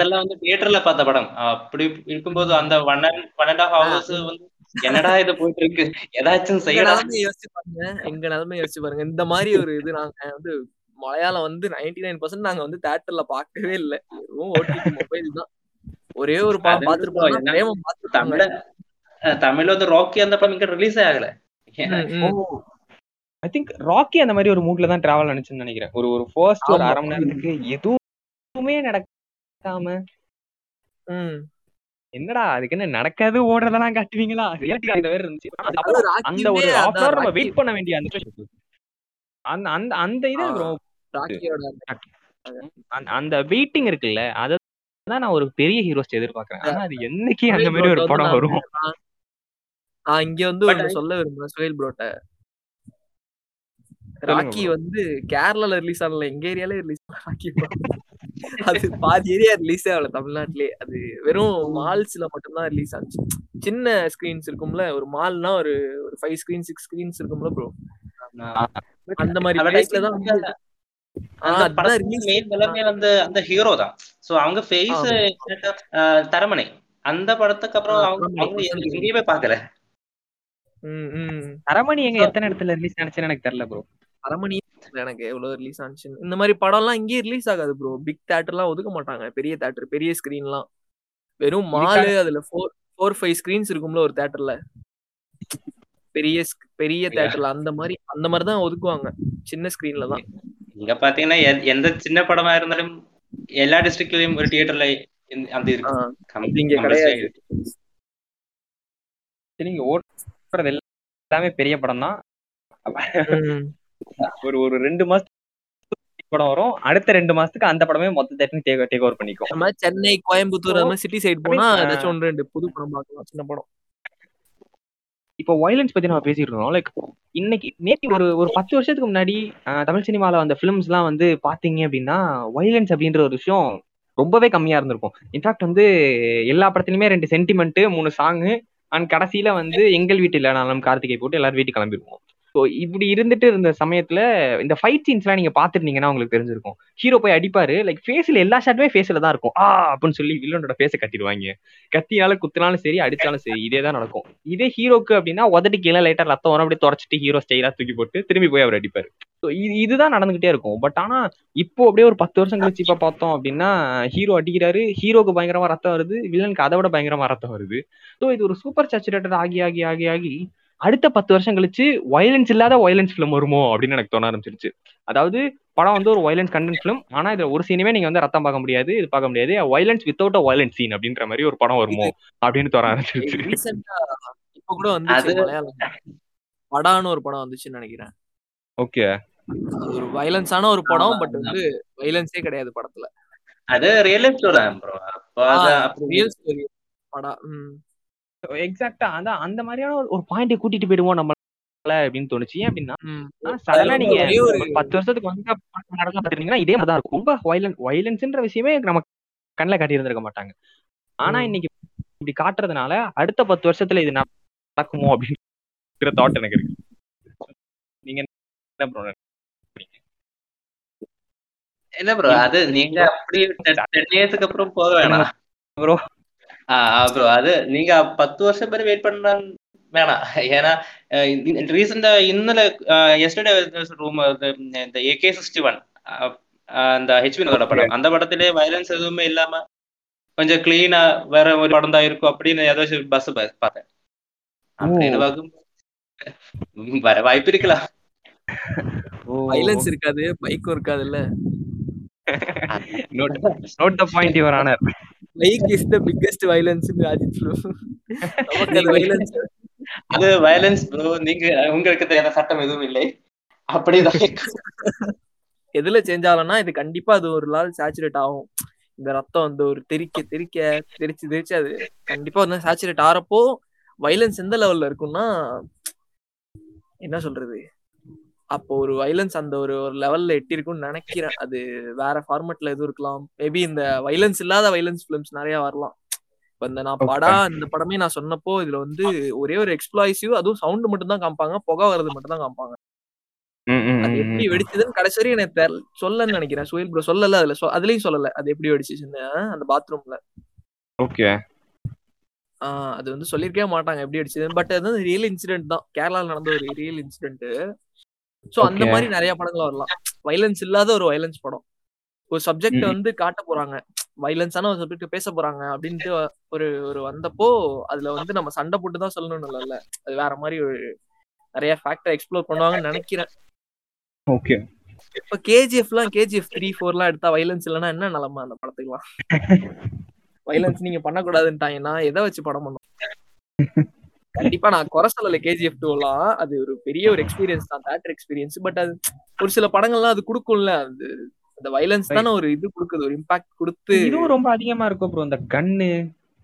Speaker 2: வந்து தியேட்டர்ல பார்த்த படம். அப்படி இருக்கும்போது அந்த one and one and half hours வந்து என்னடா இது போயிட்டு இருக்கு ஏதாச்சும்
Speaker 3: நிலைமை யோசிச்சு பாருங்க. எங்க நிலைமை யோசிச்சு பாருங்க. இந்த மாதிரி ஒரு இது நாங்க வந்து மலையாளம் வந்து நைன்டி நைன் பர்சன்ட் நாங்க வந்து தேட்டர்ல பார்க்கவே இல்ல. வெறும் ஓடிடி மொபைல் தான். ஒரே ஒரு
Speaker 2: அது
Speaker 3: படம் பிரேமம் பார்த்துருப்பாங்க
Speaker 2: தமிழ்ல வந்து ராக்கி அந்த படம் இங்க ரிலீஸே ஆகல.
Speaker 1: ஐ திங்க் ராக்கி அந்த மாதிரி ஒரு மூட்ல தான் டிராவல் நினைச்சுன்னு நினைக்கிறேன். ஒரு ஒரு ஃபர்ஸ்ட் ஒரு. அரை மணி நேரத்துக்கு எதுவுமே நடக்காம.
Speaker 3: ம்.
Speaker 1: என்னடா அதுக்கு என்ன நடக்காது ஓடுறதெல்லாம் காட்டுவீங்களா? ரியாலிட்டி அந்த மாதிரி இருந்துச்சு. அந்த ஒரு
Speaker 3: அதான்
Speaker 1: ஹாஃப் நம்ம
Speaker 3: ராக்கி-
Speaker 1: வெயிட் பண்ண வேண்டிய அந்த அந்த அந்த அந்த இது அந்த- அந்த வெயிட்டிங் இருக்குல்ல அத தான் நான் ஒரு பெரிய ஹீரோஸ் எதிர்பார்க்கறேன். ஆனா அது என்னைக்கு அந்த மாதிரி ஒரு படம் வரும்?
Speaker 3: இங்க வந்து
Speaker 2: I-
Speaker 3: சொல்ல விரும்புறேன் சுஹேல் ப்ரோட்ட ராக்கி. வந்து கேரளால ரிலீஸ் ஆகல எங்க ஏரியால ரிலீஸ் ராக்கி. அது பாதி ஏரியா ரிலீஸே ஆகல தமிழ்நாட்டிலே. அது வெறும் மால்ஸ்ல மட்டும்தான் ரிலீஸ் ஆச்சு. சின்ன ஸ்கிரீன்ஸ் இருக்கும்ல ஒரு மால்னா ஒரு ஒரு ஃபைவ் ஸ்கிரீன் சிக்ஸ் ஸ்கிரீன்ஸ் இருக்கும்ல ப்ரோ அந்த மாதிரி பிளேஸ்ல தான் வந்து
Speaker 2: அந்த- அந்த
Speaker 3: அதுதான்
Speaker 2: படத்துல
Speaker 3: release.
Speaker 2: மெயின் எல்லாமே வந்து அந்த ஹீரோ தான். சோ அவங்க ஃபேஸ் தரமணை அந்த படத்துக்கு அப்புறம் அவங்க. எங்கேயுமே பாக்கல
Speaker 3: ம், ம்.
Speaker 1: அரமணி எங்க எத்தனை இடத்துல ரிலீஸ் நினைச்சேன்னு எனக்கு தெரியல ப்ரோ
Speaker 3: அரமணி எனக்கு. எவ்வளவு ரிலீஸ் ஆச்சு இந்த மாதிரி படம்லாம் இங்கேயே ரிலீஸ் ஆகாது ப்ரோ பிக் தேட்டர்லாம் ஒதுக்க மாட்டாங்க. பெரிய தேட்டர் பெரிய ஸ்கிரீன்லாம் வெறும் மாலு அதுல ஃபோர் ஃபோர் ஃபைவ் ஸ்கிரீன்ஸ் இருக்கும்ல ஒரு தேட்டர்ல பெரிய பெரிய தேட்டர்ல அந்த மாதிரி அந்த மாதிரி தான் ஒதுக்குவாங்க. சின்ன ஸ்கிரீன்ல தான்.
Speaker 2: இங்க பாத்தீங்கன்னா எந்த சின்ன படமா இருந்தாலும் எல்லா டிஸ்ட்ரிக்ட்லயும் ஒரு தியேட்டர்ல அந்த இருக்கு
Speaker 3: இங்க கிடையாது.
Speaker 1: நீங்க ஓடுறது எல்லாமே பெரிய படம் தான். ஒரு ஒரு ரெண்டு மாசத்துக்கு படம் வரும். அடுத்த ரெண்டு மாசத்துக்கு அந்த படமே மொத்த தேட்டரும் டேக் டேக் ஓவர் பண்ணிக்கும்.
Speaker 3: நம்ம சென்னை கோயம்புத்தூர் மாதிரி சிட்டி சைடு போனா ஏதாச்சும் ஒன்று ரெண்டு புது படம் பார்க்கலாம் சின்ன படம்.
Speaker 1: இப்போ வயலன்ஸ் பத்தி நம்ம பேசிட்டு இருக்கோம் லைக் இன்னைக்கு நேற்று ஒரு ஒரு பத்து வருஷத்துக்கு முன்னாடி தமிழ் சினிமால வந்த ஃபிலிம்ஸ் எல்லாம் வந்து பாத்தீங்க அப்படின்னா வயலன்ஸ் அப்படின்ற ஒரு விஷயம் ரொம்பவே கம்மியா இருந்திருக்கும். இன்ஃபேக்ட் வந்து எல்லா படத்துலயுமே ரெண்டு சென்டிமெண்ட் மூணு சாங்கு அண்ட் கடைசியில வந்து எங்கள் வீட்டில் நாளும் கார்த்திகை போட்டு எல்லாரும் வீட்டுக்கு கிளம்பிருவோம் ஸோ இப்படி இருந்துட்டு இருந்த சமயத்துல இந்த ஃபைட் சீன்ஸ்லாம் நீங்க பாத்துருந்தீங்கன்னா உங்களுக்கு தெரிஞ்சிருக்கும். ஹீரோ போய் அடிப்பாரு. லைக் ஃபேஸ்ல எல்லா ஷாட்டுமே ஃபேஸ்ல தான் இருக்கும். ஆ அப்படின்னு சொல்லி வில்லனோட ஃபேஸை கட்டிடுவாங்க. கத்தியால குத்தினாலும் சரி அடிச்சாலும் சரி இதே தான் நடக்கும். இதே ஹீரோக்கு அப்படின்னா உதட்டு கீழே லைட்டா ரத்தம் வரும். அப்படியே தொடச்சிட்டு ஹீரோ ஸ்டைலா தூக்கி போட்டு திரும்பி போய் அவர் அடிப்பாரு. ஸோ இது இதுதான் நடந்துகிட்டே இருக்கும். பட் ஆனா இப்போ அப்படியே ஒரு பத்து வருஷம் கழிச்சு இப்ப பார்த்தோம் அப்படின்னா ஹீரோ அடிக்கிறாரு. ஹீரோக்கு பயங்கரமா ரத்தம் வருது. வில்லனுக்கு அதை விட பயங்கரமா ரத்தம் வருது. ஸோ இது ஒரு சூப்பர் சேச்சுரேட்டட் ஆகி ஆகி ஆகி ஆகி அடுத்த பத்து வருஷம் கழிச்சு வயலன்ஸ் இல்லாத வயலன்ஸ் ஃபிலிம் வருமோ அப்படின்னு எனக்கு தோண ஆரம்பிச்சிருச்சு. அதாவது படம் வந்து ஒரு வயலன்ஸ் கண்டென்ட் ஃபிலிம் ஆனா இதுல ஒரு சீனுமே நீங்க வந்து ரத்தம் பார்க்க முடியாது இது பார்க்க முடியாது. Violence without a violence scene அப்படின்ற மாதிரி ஒரு படம் வருமோ அப்படின்னு தோண ஆரம்பிச்சிருச்சு.
Speaker 3: இப்ப கூட மலையாளம் படான்னு ஒரு படம் வந்துச்சுன்னு நினைக்கிறேன்.
Speaker 1: ஓகே.
Speaker 3: ஒரு வயலன்ஸான ஒரு படம் பட் வந்து வயலன்ஸே கிடையாது படத்துல.
Speaker 2: அது ரியல் லைஃப் ஸ்டோரி ப்ரோ அப்போ
Speaker 3: ரியல் ஸ்டோரி படம் ம்.
Speaker 1: எக்ஸாக்டா அதான் அந்த மாதிரியான ஒரு- பாயிண்டை கூட்டிட்டு போயிடுவோம் நம்ம அப்படின்னு தோணுச்சு. ஏன் அப்படின்னா. சடனா நீங்க பத்து வருஷத்துக்கு வந்து பாத்துட்டீங்கன்னா இதே மாதிரி தான் இருக்கும். ரொம்ப வயலன்ஸ் வயலன்ஸ்ன்ற விஷயமே நம்ம கண்ணில் காட்டி இருந்திருக்க மாட்டாங்க. ஆனா. இன்னைக்கு இப்படி காட்டுறதுனால அடுத்த பத்து வருஷத்துல இது நடக்குமோ அப்படிங்கிற தாட் எனக்கு இருக்கு. நீங்க என்ன ப்ரோ
Speaker 2: இல்ல ப்ரோ அது நீங்க அப்படி டென் இயர்ஸ்க்கு அப்புறம் போக வேணாம்.
Speaker 1: ப்ரோ
Speaker 2: ப்ரோ அது நீங்க பத்து வருஷம் பேர் வெயிட் பண்ண வேணாம். ஏன்னா ரீசெண்டா இன்னல எஸ்டர்டே ரூம் இந்த ஏகே சிக்ஸ்டி ஒன் அந்த ஹெச்பி நகர படம். அந்த படத்திலே வயலன்ஸ் எதுவுமே இல்லாம கொஞ்சம் கிளீனா வேற ஒரு படம் தான் இருக்கும் அப்படின்னு ஏதாச்சும் பஸ் பார்த்தேன். அப்படின்னு பார்க்கும் வர வாய்ப்பு இருக்கலாம்
Speaker 3: வயலன்ஸ் இருக்காது பைக்கும் இருக்காதுல்ல.
Speaker 1: Note the point
Speaker 3: your honour bike is the biggest violence Ajith அது வயலன்ஸ்
Speaker 2: அது வயலன்ஸ் ப்ரோ நீங்க உங்களுக்கு தெரியாத சட்டம் எதுவும் இல்லை. அப்படிதான்.
Speaker 3: எதுல சேஞ்ச் ஆகலன்னா இது கண்டிப்பா அது ஒரு நாள் சேச்சுரேட் ஆகும். இந்த ரத்தம் வந்து ஒரு தெறிக்க தெறிக்க தெரிச்சு தெரிச்சு அது கண்டிப்பா வந்து சேச்சுரேட் ஆறப்போ வயலன்ஸ் எந்த லெவல்ல இருக்கும்னா என்ன சொல்றது? அப்போ ஒரு வயலன்ஸ் அந்த ஒரு ஒரு லெவல்ல எட்டி இருக்கும்னு நினைக்கிறேன். அது வேற ஃபார்மட்ல எதுவும் இருக்கலாம். மேபி இந்த வயலன்ஸ் இல்லாத வயலன்ஸ் ஃபிலிம்ஸ் நிறைய வரலாம். இப்ப இந்த நான் படம் இந்த படமே நான் சொன்னப்போ இதுல வந்து ஒரே ஒரு எக்ஸ்ப்ளாய்சிவ் அதுவும் சவுண்ட் மட்டும் தான் காமிப்பாங்க புகை வர்றது மட்டும் தான் காமிப்பாங்க. அது எப்படி வெடிச்சதுன்னு கடைசி வரையும் எனக்கு தெரியல சொல்லன்னு நினைக்கிறேன். சுயல் ப்ரோ சொல்லல அதுல அதுலயும் சொல்லல. அது எப்படி வெடிச்சுச்சுன்னு அந்த பாத்ரூம்ல
Speaker 1: ஓகே
Speaker 3: அது வந்து சொல்லிருக்கவே மாட்டாங்க எப்படி அடிச்சது பட் அது வந்து ரியல் இன்சிடென்ட் தான். கேரளால நடந்த ஒரு ரியல் இன்சிடென்ட் சோ அந்த. மாதிரி நிறைய படங்கள் வரலாம். வைலன்ஸ் இல்லாத ஒரு வைலன்ஸ் படம். ஒரு சப்ஜெக்ட். வந்து காட்ட போறாங்க. வைலன்ஸான ஒரு சப்ஜெக்ட் பேச போறாங்க அப்படின்ட்டு ஒரு ஒரு வந்தப்போ அதுல வந்து நம்ம சண்டை போட்டு தான் சொல்லணும் இல்ல அது வேற மாதிரி ஒரு நிறைய ஃபேக்டர் எக்ஸ்ப்ளோர் பண்ணுவாங்கன்னு நினைக்கிறேன்.
Speaker 1: ஓகே
Speaker 3: இப்ப கேஜிஎஃப் எல்லாம் கேஜிஎஃப் த்ரீ ஃபோர் எல்லாம் எடுத்தா வைலன்ஸ் இல்லைன்னா என்ன நிலமை அந்த படத்துக்குலாம் வைலன்ஸ் நீங்க பண்ணக்கூடாதுன்ட்டாங்கன்னா எதை வச்சு படம் பண்ணும்? கண்டிப்பா நான் குறை சொல்லல கேஜிஎஃப் டூ எல்லாம். அது ஒரு பெரிய ஒரு எக்ஸ்பீரியன்ஸ் தான் தேட்டர் எக்ஸ்பீரியன்ஸ் பட் அது ஒரு சில படங்கள்லாம் அது கொடுக்கும்ல. அது அந்த வைலன்ஸ் தானே ஒரு இது கொடுக்குது ஒரு இம்பாக்ட் கொடுத்து.
Speaker 1: இதுவும் ரொம்ப அதிகமா இருக்கும் ப்ரோ இந்த கன்னு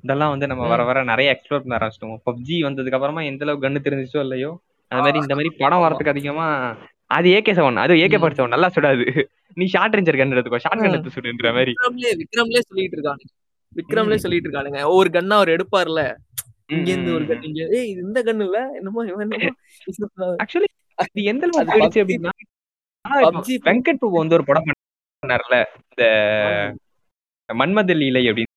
Speaker 1: இதெல்லாம் வந்து நம்ம வர வர நிறைய எக்ஸ்ப்ளோர் பண்ண ஆரம்பிச்சிட்டோம். பப்ஜி வந்ததுக்கு அப்புறமா எந்த அளவுக்கு கன்னு தெரிஞ்சிச்சோ இல்லையோ அது மாதிரி இந்த மாதிரி படம் வரதுக்கு அதிகமா அது ஏகே செவன் அது ஏகே பார்ட் செவன் நல்லா சுடாது. நீ ஷார்ட் ரேஞ்சர் கன் எடுத்துக்கோ ஷார்ட் கன் எடுத்து சுடுன்ற மாதிரி.
Speaker 3: விக்ரம்லே விக்ரம்லே சொல்லிட்டு இருக்கானுங்க. விக்ரம்லே சொல்லிட்டு இருக்கானுங்க. ஒரு கன்னா அவர் எடுப்பார்ல. இங்க இருந்து ஒரு கன் இங்க ஏய் இது இந்த கன் இல்ல? என்னமோ
Speaker 1: ஆக்சுவலி அது எந்த அளவுக்கு போயிடுச்சு அப்படின்னா வெங்கட் பிரபு வந்து ஒரு படம் பண்ணார்ல இந்த மன்மத லீலை அப்படின்னு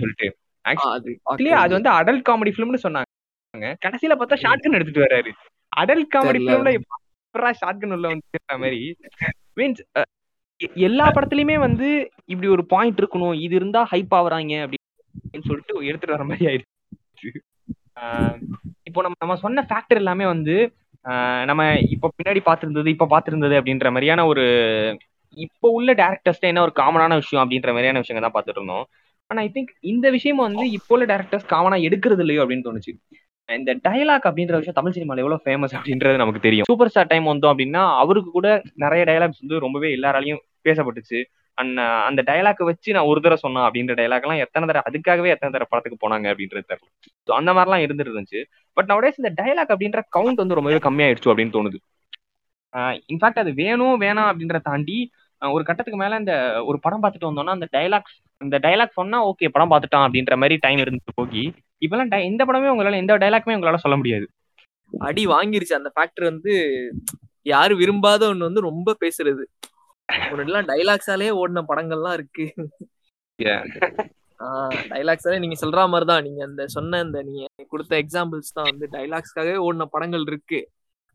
Speaker 1: சொல்லிட்டு. ஆக்சுவலி அது வந்து அடல்ட் காமெடி ஃபிலிம்னு சொன்னாங்க. கடைசியில பார்த்தா ஷார்ட் எடுத்துட்டு வராரு அடல்ட் காமெடி. ஃபிலிம்ல ஷார்ட் கன் உள்ள வந்து மாதிரி. மீன்ஸ் எல்லா படத்துலயுமே வந்து இப்படி ஒரு பாயிண்ட் இருக்கணும். இது இருந்தா ஹைப் ஆகுறாங்க அப்படின்னு சொல்லிட்டு எடுத்துட்டு வர மாதிரி ஆயிடுச்சு. இப்போ நம்ம நம்ம சொன்ன ஃபேக்டர் எல்லாமே வந்து ஆஹ் நம்ம இப்போ பின்னாடி பார்த்திருந்தது இப்போ பார்த்திருந்தது அப்படின்ற மாதிரியான ஒரு இப்போ உள்ள டேரக்டர்ஸ்ல என்ன ஒரு காமனான விஷயம் அப்படின்ற மாதிரியான விஷயங்க தான் பார்த்துட்டு இருந்தோம். ஆனா ஐ திங்க் இந்த விஷயம் வந்து இப்போ உள்ள டேரக்டர்ஸ் காமனா எடுக்கிறது இல்லையோ அப்படின்னு தோணுச்சு. இந்த டயலாக் அப்படின்ற விஷயம் தமிழ் சினிமால எவ்வளவு ஃபேமஸ் அப்படின்றது நமக்கு தெரியும். சூப்பர் ஸ்டார் டைம் வந்தோம் அப்படின்னா அவருக்கு கூட நிறைய டயலாக்ஸ் வந்து ரொம்பவே எல்லாராலையும் பேசப்பட்டுச்சு. அண்ட் அந்த டயலாக் வச்சு நான் ஒரு தடவை சொன்னேன் அப்படின்ற டயலாக் எல்லாம் எத்தனை தடவை அதுக்காகவே எத்தனை தடவை படத்துக்கு போனாங்க அப்படின்றது தெரியல. அந்த மாதிரிலாம் இருந்துட்டு இருந்துச்சு பட் நவடேஸ் இந்த டயலாக் அப்படின்ற கவுண்ட் வந்து ரொம்பவே கம்மியாயிடுச்சு அப்படின்னு தோணுது. இன்ஃபேக்ட் அது வேணும் வேணாம் அப்படின்ற தாண்டி ஒரு கட்டத்துக்கு மேல இந்த ஒரு படம் பார்த்துட்டு வந்தோம்னா அந்த டயலாக் இந்த டயலாக் சொன்னா ஓகே படம் பார்த்துட்டான் அப்படின்ற மாதிரி டைம் இருந்து போகி இப்பெல்லாம் எந்த படமே உங்களால எந்த டயலாக்குமே உங்களால சொல்ல முடியாது.
Speaker 3: அடி வாங்கிருச்சு. அந்த ஃபேக்டர் வந்து யாரும் விரும்பாத ஒண்ணு வந்து ரொம்ப பேசுறது. முன்னாடிலாம் டைலாக்ஸாலே ஓடின படங்கள்லாம் இருக்கு. டைலாக்ஸாலே நீங்க சொல்ற மாதிரி தான் நீங்க அந்த சொன்ன இந்த நீங்க கொடுத்த எக்ஸாம்பிள்ஸ் தான் வந்து டைலாக்ஸ்க்காகவே ஓடின படங்கள் இருக்கு.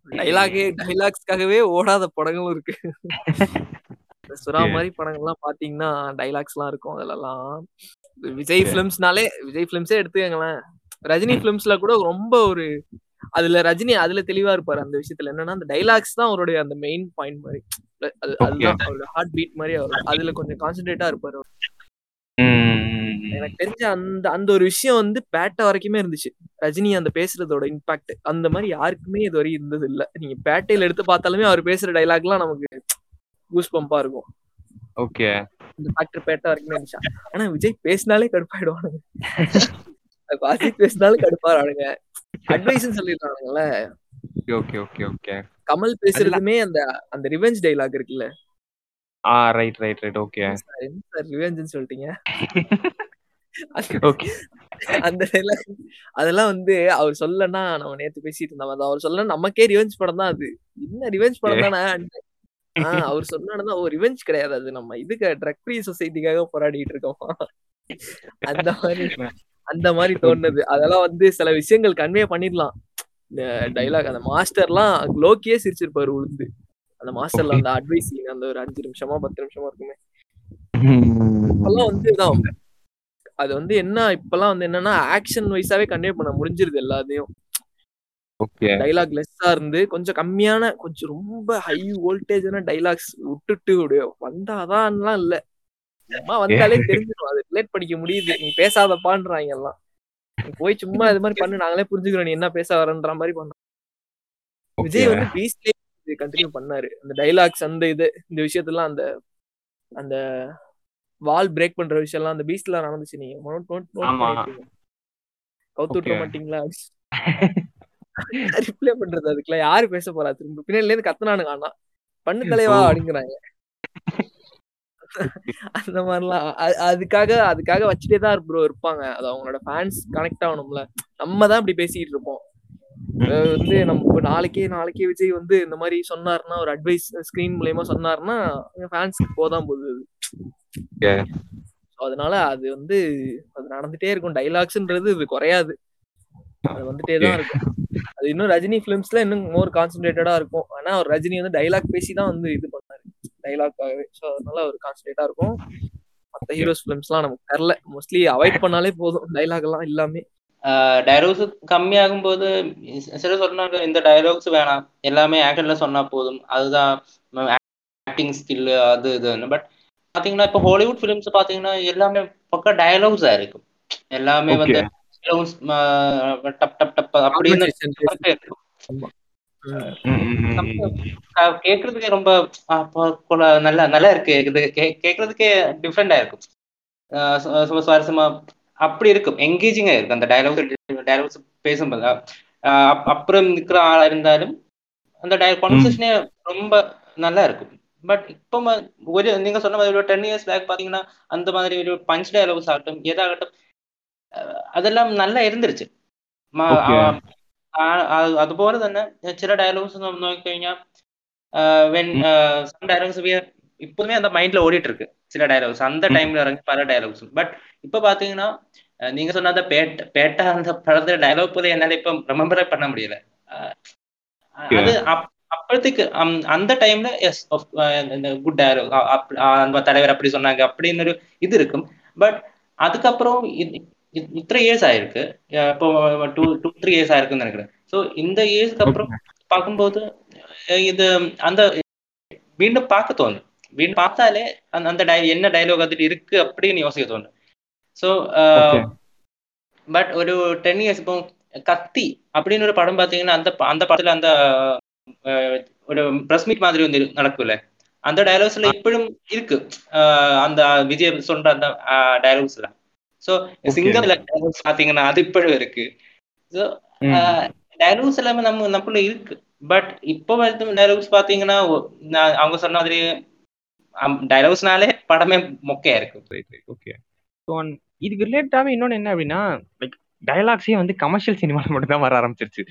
Speaker 3: டைலாகே டைலாக்ஸ்க்காகவே ஓடாத படங்களும் இருக்கு. சுறா. மாதிரி படங்கள்லாம் பாத்தீங்கன்னா டைலாக்ஸ் எல்லாம் இருக்கும் அதுலலாம். விஜய். பிலிம்ஸ்னாலே விஜய் பிலிம்ஸே எடுத்துக்கங்களேன். ரஜினி பிலிம்ஸ்ல கூட ரொம்ப ஒரு அதுல ரஜினி அதுல தெளிவா இருப்பாரு அந்த விஷயத்துல. என்னன்னா அந்த டைலாக்ஸ் தான் அவருடைய அந்த மெயின் பாயிண்ட் மாதிரி. அது அதுதான் அவரோட ஹார்ட் பீட் மாதிரி அவர். அதுல கொஞ்சம் கான்சென்ட்ரேட்டா இருப்பாரு. எனக்கு தெரிஞ்ச அந்த அந்த ஒரு விஷயம் வந்து பேட்டை வரைக்குமே இருந்துச்சு. ரஜினி அந்த பேசுறதோட இம்பாக்ட் அந்த மாதிரி யாருக்குமே இது வரையும் இருந்தது இல்ல. நீங்க பேட்டையில எடுத்து பார்த்தாலுமே அவர் பேசுற டைலாக்லாம் நமக்கு கூஸ் பம்பா இருக்கும்.
Speaker 1: ஓகே.
Speaker 3: இந்த ஃபேக்டர் பேட்டா வரைக்குமே இருந்துச்சு? ஆனா விஜய் பேசினாலே கடுப்பாயிடுவானுங்க. அஜித் பேசினாலும் கடுப்பாடுங்க advice சொல்லிடுறானுங்கல்ல.
Speaker 1: Okay okay okay.
Speaker 3: Kamal பேசுறதுமே அந்த அந்த ரிவெஞ்ச் டைலாக் இருக்குல்ல.
Speaker 1: ஆ right right right okay
Speaker 3: sir ரிவெஞ்சுன்னு சொல்லிட்டீங்க? அந்த அதெல்லாம் வந்து அவர் சொல்லனா நம்ம நேத்து பேசிட்டு இருந்தோம். அவர் சொல்ல நமக்கே ரிவெஞ்ச் படம் தான் அது. என்ன ரிவெஞ்ச் படம் தானே? ஆஹ் அவர் சொன்னாதான் ஓ ரிவெஞ்ச் கிடையாது அது. நம்ம இதுக்கு ட்ரக் ஃப்ரீ சொசைட்டிக்காக போராடிட்டு இருக்கோம். அந்த மாதிரி அந்த மாதிரி தோணுது. அதெல்லாம் வந்து சில விஷயங்கள் கன்வே பண்ணிடலாம். இந்த டைலாக் அந்த மாஸ்டர்லாம் லோக்கியே சிரிச்சிருப்பாரு உளுந்து. அந்த மாஸ்டர்ல அந்த அட்வைஸ் அந்த ஒரு அஞ்சு நிமிஷமா பத்து நிமிஷமா இருக்குமே. இப்பெல்லாம் வந்து இதான். அது வந்து என்ன இப்பெல்லாம் வந்து என்னன்னா ஆக்ஷன் வைஸாவே கன்வே பண்ண முடிஞ்சிருது எல்லாத்தையும். டைலாக் லெஸ்ஸா இருந்து கொஞ்சம் கம்மியான கொஞ்சம் ரொம்ப ஹை வோல்டேஜான டைலாக்ஸ் விட்டுட்டு வந்தாதான்லாம் இல்ல. சும்மா வந்தாலே தெரிஞ்சிடும் அது ரிலேட் பண்ணிக்க முடியுது. நீ பேசாதப்பான்றாங்க எல்லாம். நீ போய் சும்மா இது மாதிரி பண்ணு. நாங்களே புரிஞ்சுக்கிறோம். நீ என்ன பேச வரன்ற மாதிரி பண்ண. விஜய் வந்து பீஸ்லயே கண்டினியூ பண்ணாரு. அந்த டைலாக்ஸ் அந்த இது இந்த விஷயத்தெல்லாம் அந்த அந்த வால் பிரேக் பண்ற விஷயம் எல்லாம் அந்த பீஸ்ட்ல நடந்துச்சு நீங்க. நோட் நோட் நோட் கவுத்து விட்டுற. மாட்டீங்களா? ரிப்ளை பண்றது அதுக்குலாம் யாரு பேச போறா? திரும்ப பின்னாடில இருந்து கத்துனானுங்க ஆனா. பண்ணு தலைவா. அப்படிங்கிறாங்க. அந்த மாதிரிலாம். அதுக்காக அதுக்காக வச்சுட்டே தான் ப்ரோ இருப்பாங்க. அது அவங்களோட ஃபேன்ஸ் கனெக்ட் ஆகணும்ல. நம்ம தான் இப்படி பேசிட்டு இருப்போம். வந்து நம்ம இப்ப நாளைக்கே நாளைக்கே விஜய் வந்து இந்த மாதிரி சொன்னாருன்னா ஒரு அட்வைஸ் ஸ்கிரீன் மூலியமா சொன்னாருன்னா ஃபேன்ஸ்க்கு போதான் போகுது அது. அதனால அது வந்து அது நடந்துட்டே இருக்கும். டைலாக்ஸ்ன்றது இது குறையாது. அது வந்துட்டே தான் இருக்கும். அது இன்னும் ரஜினி பிலிம்ஸ்ல இன்னும் மோர் கான்சென்ட்ரேட்டடா இருக்கும். ஆனா அவர் ரஜினி வந்து டைலாக் பேசி தான் வந்து இது பண்ணாரு. டைலாக்காகவே ஸோ அதனால ஒரு கான்சென்ட்ரேட்டா இருக்கும். மற்ற ஹீரோஸ் ஃபிலிம்ஸ்லாம் நமக்கு தெரில. மோஸ்ட்லி அவாய்ட் பண்ணாலே போதும். டைலாக் எல்லாம் எல்லாமே
Speaker 2: டைலாக்ஸ் கம்மியாகும் போது சில சொன்னாங்க இந்த டைலாக்ஸ் வேணாம். எல்லாமே ஆக்ஷன்ல சொன்னா போதும். அதுதான் ஆக்டிங் ஸ்கில் அது இதுன்னு பட் பாத்தீங்கன்னா இப்போ ஹாலிவுட் ஃபிலிம்ஸ் பாத்தீங்கன்னா எல்லாமே பக்கம் டயலாக்ஸா இருக்கும் எல்லாமே வந்து டப் டப் டப் அப்படின்னு கேக்குறதுக்கே ரொம்ப நல்லா நல்லா இருக்கு. இது கேக்குறதுக்கே டிஃப்ரெண்டா இருக்கும். சும்மா சுவாரஸ்யமா அப்படி இருக்கும். என்கேஜிங்கா இருக்கும். அந்த டயலாக்ஸ் டயலாக்ஸ் பேசும்போது. அப்புறம் நிக்கிற ஆளா இருந்தாலும் அந்த டயல் கான்வர்சேஷனே ரொம்ப நல்லா இருக்கும். பட் இப்போ ம- ஒரு நீங்க சொன்ன மாதிரி ஒரு டென் இயர்ஸ் பேக் பாத்தீங்கன்னா அந்த மாதிரி ஒரு பஞ்ச் டயலாக்ஸ் ஆகட்டும் எதாகட்டும் ஆஹ் அதெல்லாம் நல்லா இருந்துருச்சு ம-
Speaker 1: Okay.
Speaker 2: ஆஹ் ஆஹ் அது അതുപോലെ തന്നെ ചില ഡയലോഗ്സ് നോക്കിക്കഴിഞ്ഞാൽ வென் சம் டயலாக்ஸ் இப்போதுமே அந்த மைண்ட்ல ஓடிட்டு இருக்கு சில டயலாக்ஸ் அந்த
Speaker 1: ம்.
Speaker 2: டைம்ல இறங்கி பல டயலாக்ஸ் பட் இப்ப பாத்தீங்கன்னா அஹ் நீங்க சொன்ன அந்த பேட்ட பேட்டா அந்த படத்துல டயலாக் போல என்னால இப்ப ரிமெம்பரே பண்ண முடியல அஹ் அது அப்- அப்போதைக்கு அந்த டைம்ல எஸ் குட் நம்ம தலைவர் அப்படி சொன்னாங்க அப்படின்னு ஒரு இது இருக்கும். பட் அதுக்கப்புறம் இது- இது- இத்தனை இயர்ஸ் ஆயிருக்கு. இப்போ டூ டூ த்ரீ இயர்ஸ் ஆயிருக்குன்னு நினைக்கிறேன். ஸோ இந்த இயர்ஸ்க்கு அப்புறம் பார்க்கும்போது இது அந்த மீண்டும் பார்க்க தோணும். மீண்டும் பார்த்தாலே அந்த அந்த டை என்ன டைலாக் அதுல இருக்கு அப்படின்னு யோசிக்க தோணும். ஸோ. பட் ஒரு டென் இயர்ஸ் இப்போ கத்தி அப்படின்னு ஒரு படம் பார்த்தீங்கன்னா அந்த அந்த படத்துல அந்த ஒரு ப்ரெஸ் மீட் மாதிரி வந்து நடக்கும்ல. அந்த டயலாக்ஸ்ல இப்பவும் இருக்கு. அந்த விஜய் சொல்ற அந்த டயலாக்ஸ்ல ஸோ
Speaker 1: Okay.
Speaker 2: சிங்கம்ல டயலாக்ஸ் பார்த்தீங்கன்னா அது இப்பவும் இருக்கு. ஸோ. டயலாக்ஸ் எல்லாமே நம்ம நமக்குள்ள இருக்கு. பட் இப்போ வரைக்கும் டயலாக்ஸ் பாத்தீங்கன்னா அவங்க சொன்ன மாதிரி டயலாக்ஸ்னாலே படமே மொக்கையா இருக்கு.
Speaker 1: ஸோ இதுக்கு ரிலேட்டாவே இன்னொன்று என்ன அப்படின்னா லைக் டயலாக்ஸே வந்து கமர்ஷியல் சினிமாவில் மட்டும் தான் வர ஆரம்பிச்சிருச்சு.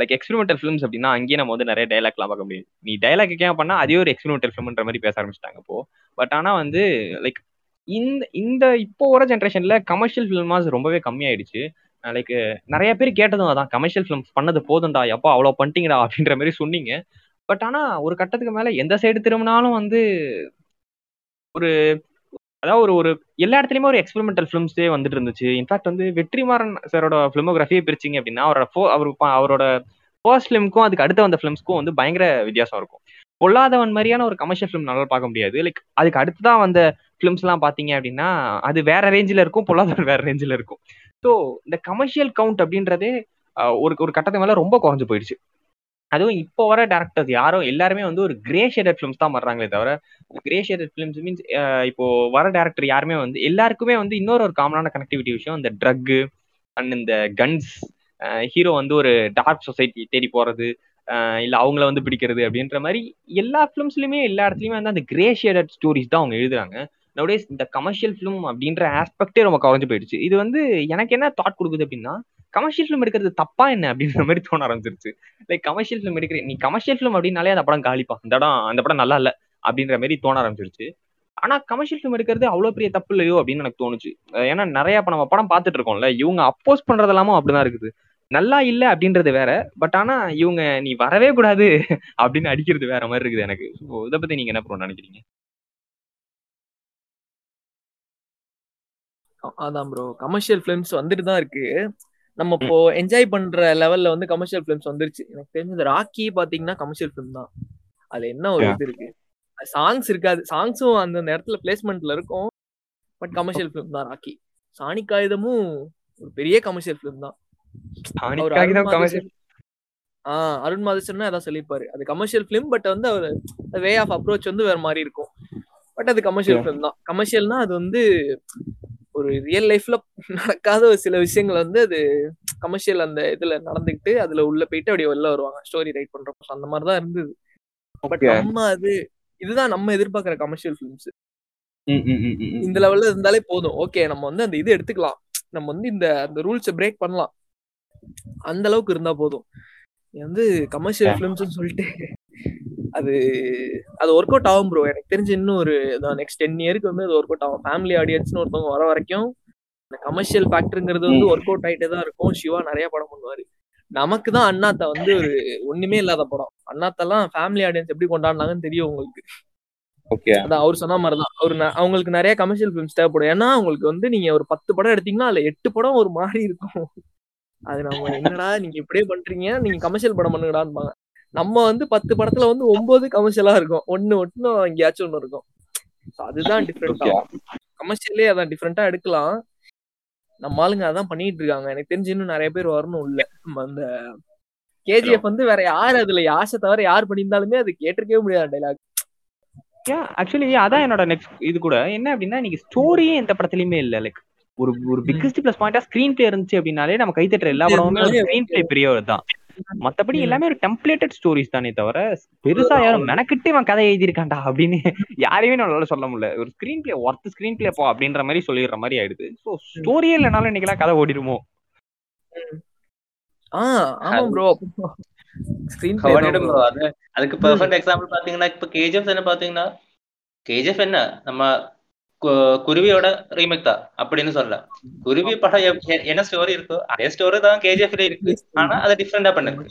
Speaker 1: லைக் எக்ஸ்பெரிமெண்டல் ஃபிலிம்ஸ் அப்படின்னா அங்கேயே நம்ம வந்து நிறைய டைலாக்லாம் பார்க்க முடியும். நீ டைலாக் கேட்க பண்ணா அதே ஒரு எக்ஸ்பெரிமெண்டல் ஃபிலிம்ன்ற மாதிரி பேச ஆரம்பிச்சிட்டாங்க இப்போ பட் ஆனா வந்து லைக் இந்த இந்த இப்போ வர ஜென்ரேஷன்ல கமர்ஷியல் ஃபிலிமாஸ் ரொம்பவே கம்மியாயிடுச்சு. லைக் நிறைய பேர் கேட்டதும் அதான் கமர்ஷியல் ஃபிலிம்ஸ் பண்ணது போதும்டா எப்போ அவ்வளோ பண்ணிட்டீங்கடா அப்படின்ற மாதிரி சொன்னீங்க. பட் ஆனா ஒரு கட்டத்துக்கு மேல எந்த சைடு திரும்பினாலும் வந்து ஒரு அதாவது ஒரு ஒரு எல்லா இடத்துலயுமே ஒரு எக்ஸ்பெரிமெண்டல் ஃபிலிம்ஸே வந்துட்டு இருந்துச்சு. இன்ஃபேக்ட் வந்து வெற்றிமாறன் சாரோட ஃபிலிமோகிராஃபியே பிரிச்சிங்க அப்படின்னா அவரோட ஃபோ அவர் அவரோட ஃபர்ஸ்ட் ஃபிலிம்க்கும் அதுக்கு அடுத்து வந்த ஃபிலிம்ஸ்க்கும் வந்து பயங்கர வித்தியாசம் இருக்கும். பொல்லாதவன் மாதிரியான ஒரு கமர்ஷியல் ஃபிலிம் நல்லா பார்க்க முடியாது. லைக் அதுக்கு அடுத்துதான் வந்த ஃபிலிம்ஸ் எல்லாம் பாத்தீங்க அப்படின்னா அது வேற ரேஞ்சில் இருக்கும் பொல்லாதவன் வேற ரேஞ்சில் இருக்கும். ஸோ இந்த கமர்ஷியல் கவுண்ட் அப்படின்றதே ஒரு ஒரு கட்டத்துக்கு மேல ரொம்ப குறைஞ்சு போயிடுச்சு. அதுவும் இப்போ வர டேரக்டர்ஸ் யாரும் எல்லாருமே வந்து ஒரு கிரே ஷேடட் ஃபிலிம்ஸ் தான் வர்றாங்களே தவிர கிரே ஷேடட் ஃபிலிம்ஸ் மீன்ஸ் இப்போ வர டேரக்டர் யாருமே வந்து எல்லாருக்குமே வந்து இன்னொரு ஒரு காமனான கனெக்டிவிட்டி விஷயம் இந்த ட்ரக்கு அண்ட் இந்த கன்ஸ் ஹீரோ வந்து ஒரு டார்க் சொசைட்டி தேடி போறது இல்லை இல்ல அவங்கள வந்து பிடிக்கிறது அப்படின்ற மாதிரி எல்லா ஃபிலிம்ஸ்லயுமே எல்லா இடத்துலயுமே வந்து அந்த கிரே ஷேடட் ஸ்டோரிஸ் தான் அவங்க எழுதுறாங்க. நவடேஸ் இந்த கமர்ஷியல் ஃபிலிம் அப்படின்ற ஆஸ்பெக்டே ரொம்ப குறைஞ்சு போயிடுச்சு. இது வந்து எனக்கு என்ன தாட் கொடுக்குது அப்படின்னா கமர்ஷியல் ஃபிலிம் எடுக்கிறது தப்பா என்ன அப்படின்ற மாதிரி தோண ஆரம்பிச்சிருச்சு. லைக் கமர்ஷியல் ஃபிலிம் எடுக்கிற நீ கமர்ஷியல் ஃபிலிம் அப்படின்னாலே அந்த படம் காலிப்பா அந்த படம் அந்த படம் நல்லா இல்ல அப்படின்ற மாதிரி தோண ஆரம்பிச்சிருச்சு. ஆனா கமர்ஷியல் ஃபிலிம் எடுக்கிறது அவ்வளவு பெரிய தப்பு இல்லையோ அப்படின்னு எனக்கு தோணுச்சு. ஏன்னா நிறைய இப்ப நம்ம படம் பார்த்துட்டு இருக்கோம்ல இவங்க அப்போஸ் பண்றது எல்லாமும் அப்படிதான் இருக்குது. நல்லா இல்ல அப்படின்றது வேற பட் ஆனா இவங்க நீ வரவே கூடாது அப்படின்னு அடிக்கிறது வேற மாதிரி இருக்குது எனக்கு. இத இதை பத்தி நீங்க என்ன ப்ரோ நினைக்கிறீங்க?
Speaker 3: அதான் ப்ரோ கமர்ஷியல் ஃபிலிம்ஸ் வந்துட்டு தான் இருக்கு. நம்ம இப்போ என்ஜாய் பண்ற லெவல்ல வந்து கமர்ஷியல் ஃபிலிம்ஸ் வந்துருச்சு. எனக்கு தெரிஞ்சது ராக்கி பாத்தீங்கன்னா கமர்ஷியல் ஃபிலிம் தான். அதுல என்ன ஒரு. இது இருக்கு? சாங்ஸ் இருக்காது. சாங்ஸும் அந்த இடத்துல பிளேஸ்மெண்ட்ல இருக்கும். பட் கமர்ஷியல் ஃபிலிம் தான் ராக்கி சாணி காகிதமும் ஒரு பெரிய கமர்ஷியல் ஃபிலிம் தான். ஆஹ் அருண் மாதேஸ்வரன் அதான் சொல்லியிருப்பாரு. அது கமர்ஷியல் ஃபிலிம் பட் வந்து அவர் வே ஆஃப் அப்ரோச் வந்து வேற மாதிரி இருக்கும். பட் அது கமர்ஷியல். ஃபிலிம் தான். கமர்ஷியல்னா அது வந்து ஒரு ரியல் லைஃப்ல நடக்காத ஒரு சில விஷயங்கள் வந்து அது கமர்ஷியல் அந்த இதுல நடந்துக்கிட்டு அதுல உள்ள போயிட்டு அப்படியே வெளில வருவாங்க. ஸ்டோரி ரைட் பண்றப்ப அந்த மாதிரி தான் இருந்தது. பட். நம்ம அது இதுதான் நம்ம எதிர்பார்க்கிற கமர்ஷியல் ஃபிலிம்ஸ். இந்த லெவல்ல இருந்தாலே போதும். ஓகே நம்ம வந்து அந்த இது எடுத்துக்கலாம். நம்ம வந்து இந்த அந்த ரூல்ஸை பிரேக் பண்ணலாம். அந்த அளவுக்கு இருந்தா போதும். வந்து கமர்ஷியல்
Speaker 1: Yeah.
Speaker 3: ஃபிலிம்ஸ் சொல்லிட்டு அது அது ஒர்க் அவுட் ஆகும் ப்ரோ எனக்கு தெரிஞ்சு இன்னும் ஒரு நெக்ஸ்ட் டென் இயருக்கு வந்து அது ஒர்க் அவுட் ஆகும். ஃபேமிலி ஆடியன்ஸ்னு ஒருத்தவங்க வர வரைக்கும் இந்த கமர்ஷியல் ஃபேக்டருங்கிறது வந்து. ஒர்க் அவுட் ஆயிட்டே தான் இருக்கும். சிவா நிறைய படம் பண்ணுவாரு. நமக்கு தான் அண்ணாத்தா வந்து ஒரு ஒண்ணுமே இல்லாத படம். அண்ணாத்தெல்லாம் ஃபேமிலி ஆடியன்ஸ் எப்படி கொண்டாடினாங்கன்னு தெரியும் உங்களுக்கு. அதான் அவர் சொன்ன மாதிரி தான் அவர் அவங்களுக்கு நிறைய கமர்ஷியல் ஃபிலிம்ஸ் தேவைப்படும். ஏன்னா உங்களுக்கு வந்து நீங்க ஒரு பத்து படம் எடுத்தீங்கன்னா அதுல எட்டு படம் ஒரு மாதிரி இருக்கும். அது நம்ம என்னடா நீங்க இப்படியே பண்றீங்க நீங்க கமர்ஷியல் படம் பண்ணுங்கடான்பாங்க. நம்ம வந்து பத்து படத்துல வந்து ஒன்பது கமர்ஷியலா இருக்கும். ஒண்ணு ஒண்ணு எங்கேயாச்சும் ஒண்ணு இருக்கும். அதுதான் டிஃப்ரெண்ட் கமர்ஷியலே அதான் டிஃப்ரெண்டா எடுக்கலாம். நம்ம ஆளுங்க அதான் பண்ணிட்டு இருக்காங்க. எனக்கு தெரிஞ்சு இன்னும் நிறைய பேர் வரணும் உள்ள. நம்ம அந்த கேஜிஎஃப் வந்து வேற யார் அதுல? யாசை தவிர யார் பண்ணியிருந்தாலுமே அது கேட்டிருக்கவே முடியாது டைலாக்
Speaker 1: ஆக்சுவலி அதான் என்னோட நெக்ஸ்ட் இது கூட. என்ன அப்படின்னா நீங்க ஸ்டோரியே எந்த படத்துலயுமே இல்ல. லைக் ஒரு ஒரு பிக்கஸ்ட் பிளஸ் பாயிண்டா ஸ்கிரீன் பிளே இருந்துச்சு அப்படின்னாலே நம்ம கைத்தட்டுற எல்லா படமுமே ஸ்கிரீன் பிளே பெரிய தான். மத்தபடி. எல்லாமே ஒரு டெம்ப்ளேட்டட் ஸ்டோரிஸ் தானே தவிர பெருசா யாரும் மெனக்கிட்டு இவன் கதை எழுதியிருக்கான்டா அப்படின்னு யாரையுமே நம்மளால சொல்ல முடியல. ஒரு screen play worth screen play போ அப்படின்ற மாதிரி சொல்லிடுற மாதிரி ஆயிடுது. ஸோ ஸ்டோரியே இல்லைனாலும் இன்னைக்கெல்லாம் கதை ஓடிடுமோ?
Speaker 3: ஆ ஆமா ப்ரோ ஸ்கிரீன்
Speaker 2: ஓடிடும் அதுக்கு பெர்ஃபெக்ட் எக்ஸாம்பிள் பாத்தீங்கன்னா இப்ப கேஜிஎஃப் என்ன பாத்தீங்கன்னா கேஜிஎஃப் என்ன நம்ம குருவியோட ரீமேக் தான் அப்படின்னு சொல்லலாம் குருவி படம் என்ன ஸ்டோரி இருக்கோ அதே ஸ்டோரி தான் கேஜிஎஃப்ல இருக்கு. ஆனா அதை டிஃப்ரெண்டா பண்ணுது.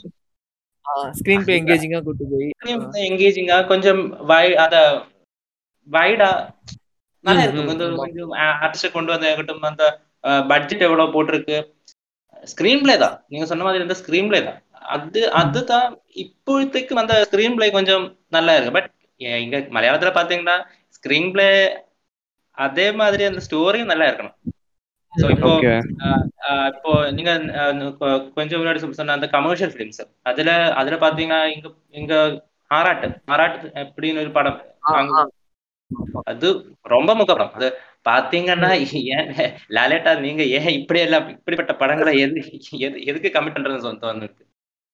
Speaker 3: ஸ்கிரீன் பிளே எங்கேஜிங்கா கூட்டு போய்.
Speaker 2: எங்கேஜிங்கா கொஞ்சம் வை அத வைடா நல்லா
Speaker 3: ம்,
Speaker 2: கொஞ்சம். கொஞ்சம் ஆர்டிஸ்ட் கொண்டு வந்த அந்த பட்ஜெட் எவ்வளவு போட்டிருக்கு. ஸ்கிரீன் பிளே தான். நீங்க சொன்ன மாதிரி இந்த ஸ்கிரீன் பிளே தான். அது அதுதான் இப்போதைக்கு அந்த ஸ்கிரீன் பிளே கொஞ்சம் நல்லா இருக்கு. பட் இங்க மலையாளத்துல பாத்தீங்கன்னா ஸ்கிரீன் பிளே அதே மாதிரி அந்த ஸ்டோரியும் நல்லா இருக்கணும். ஸோ இப்போ இப்போ நீங்க கொஞ்சம் முன்னாடி சொன்ன அந்த கமர்ஷியல் ஃபிலிம்ஸ் அதுல அதுல பாத்தீங்கன்னா இங்க இங்க ஆராட்டு ஆராட்டு அப்படின்னு ஒரு படம் அது ரொம்ப முக்க படம் அது பாத்தீங்கன்னா ஏன் லாலேட்டா நீங்க ஏன் இப்படி எல்லாம் இப்படிப்பட்ட படங்களை எது எது எதுக்கு கமிட் பண்றதுன்னு சொந்த வந்துருக்கு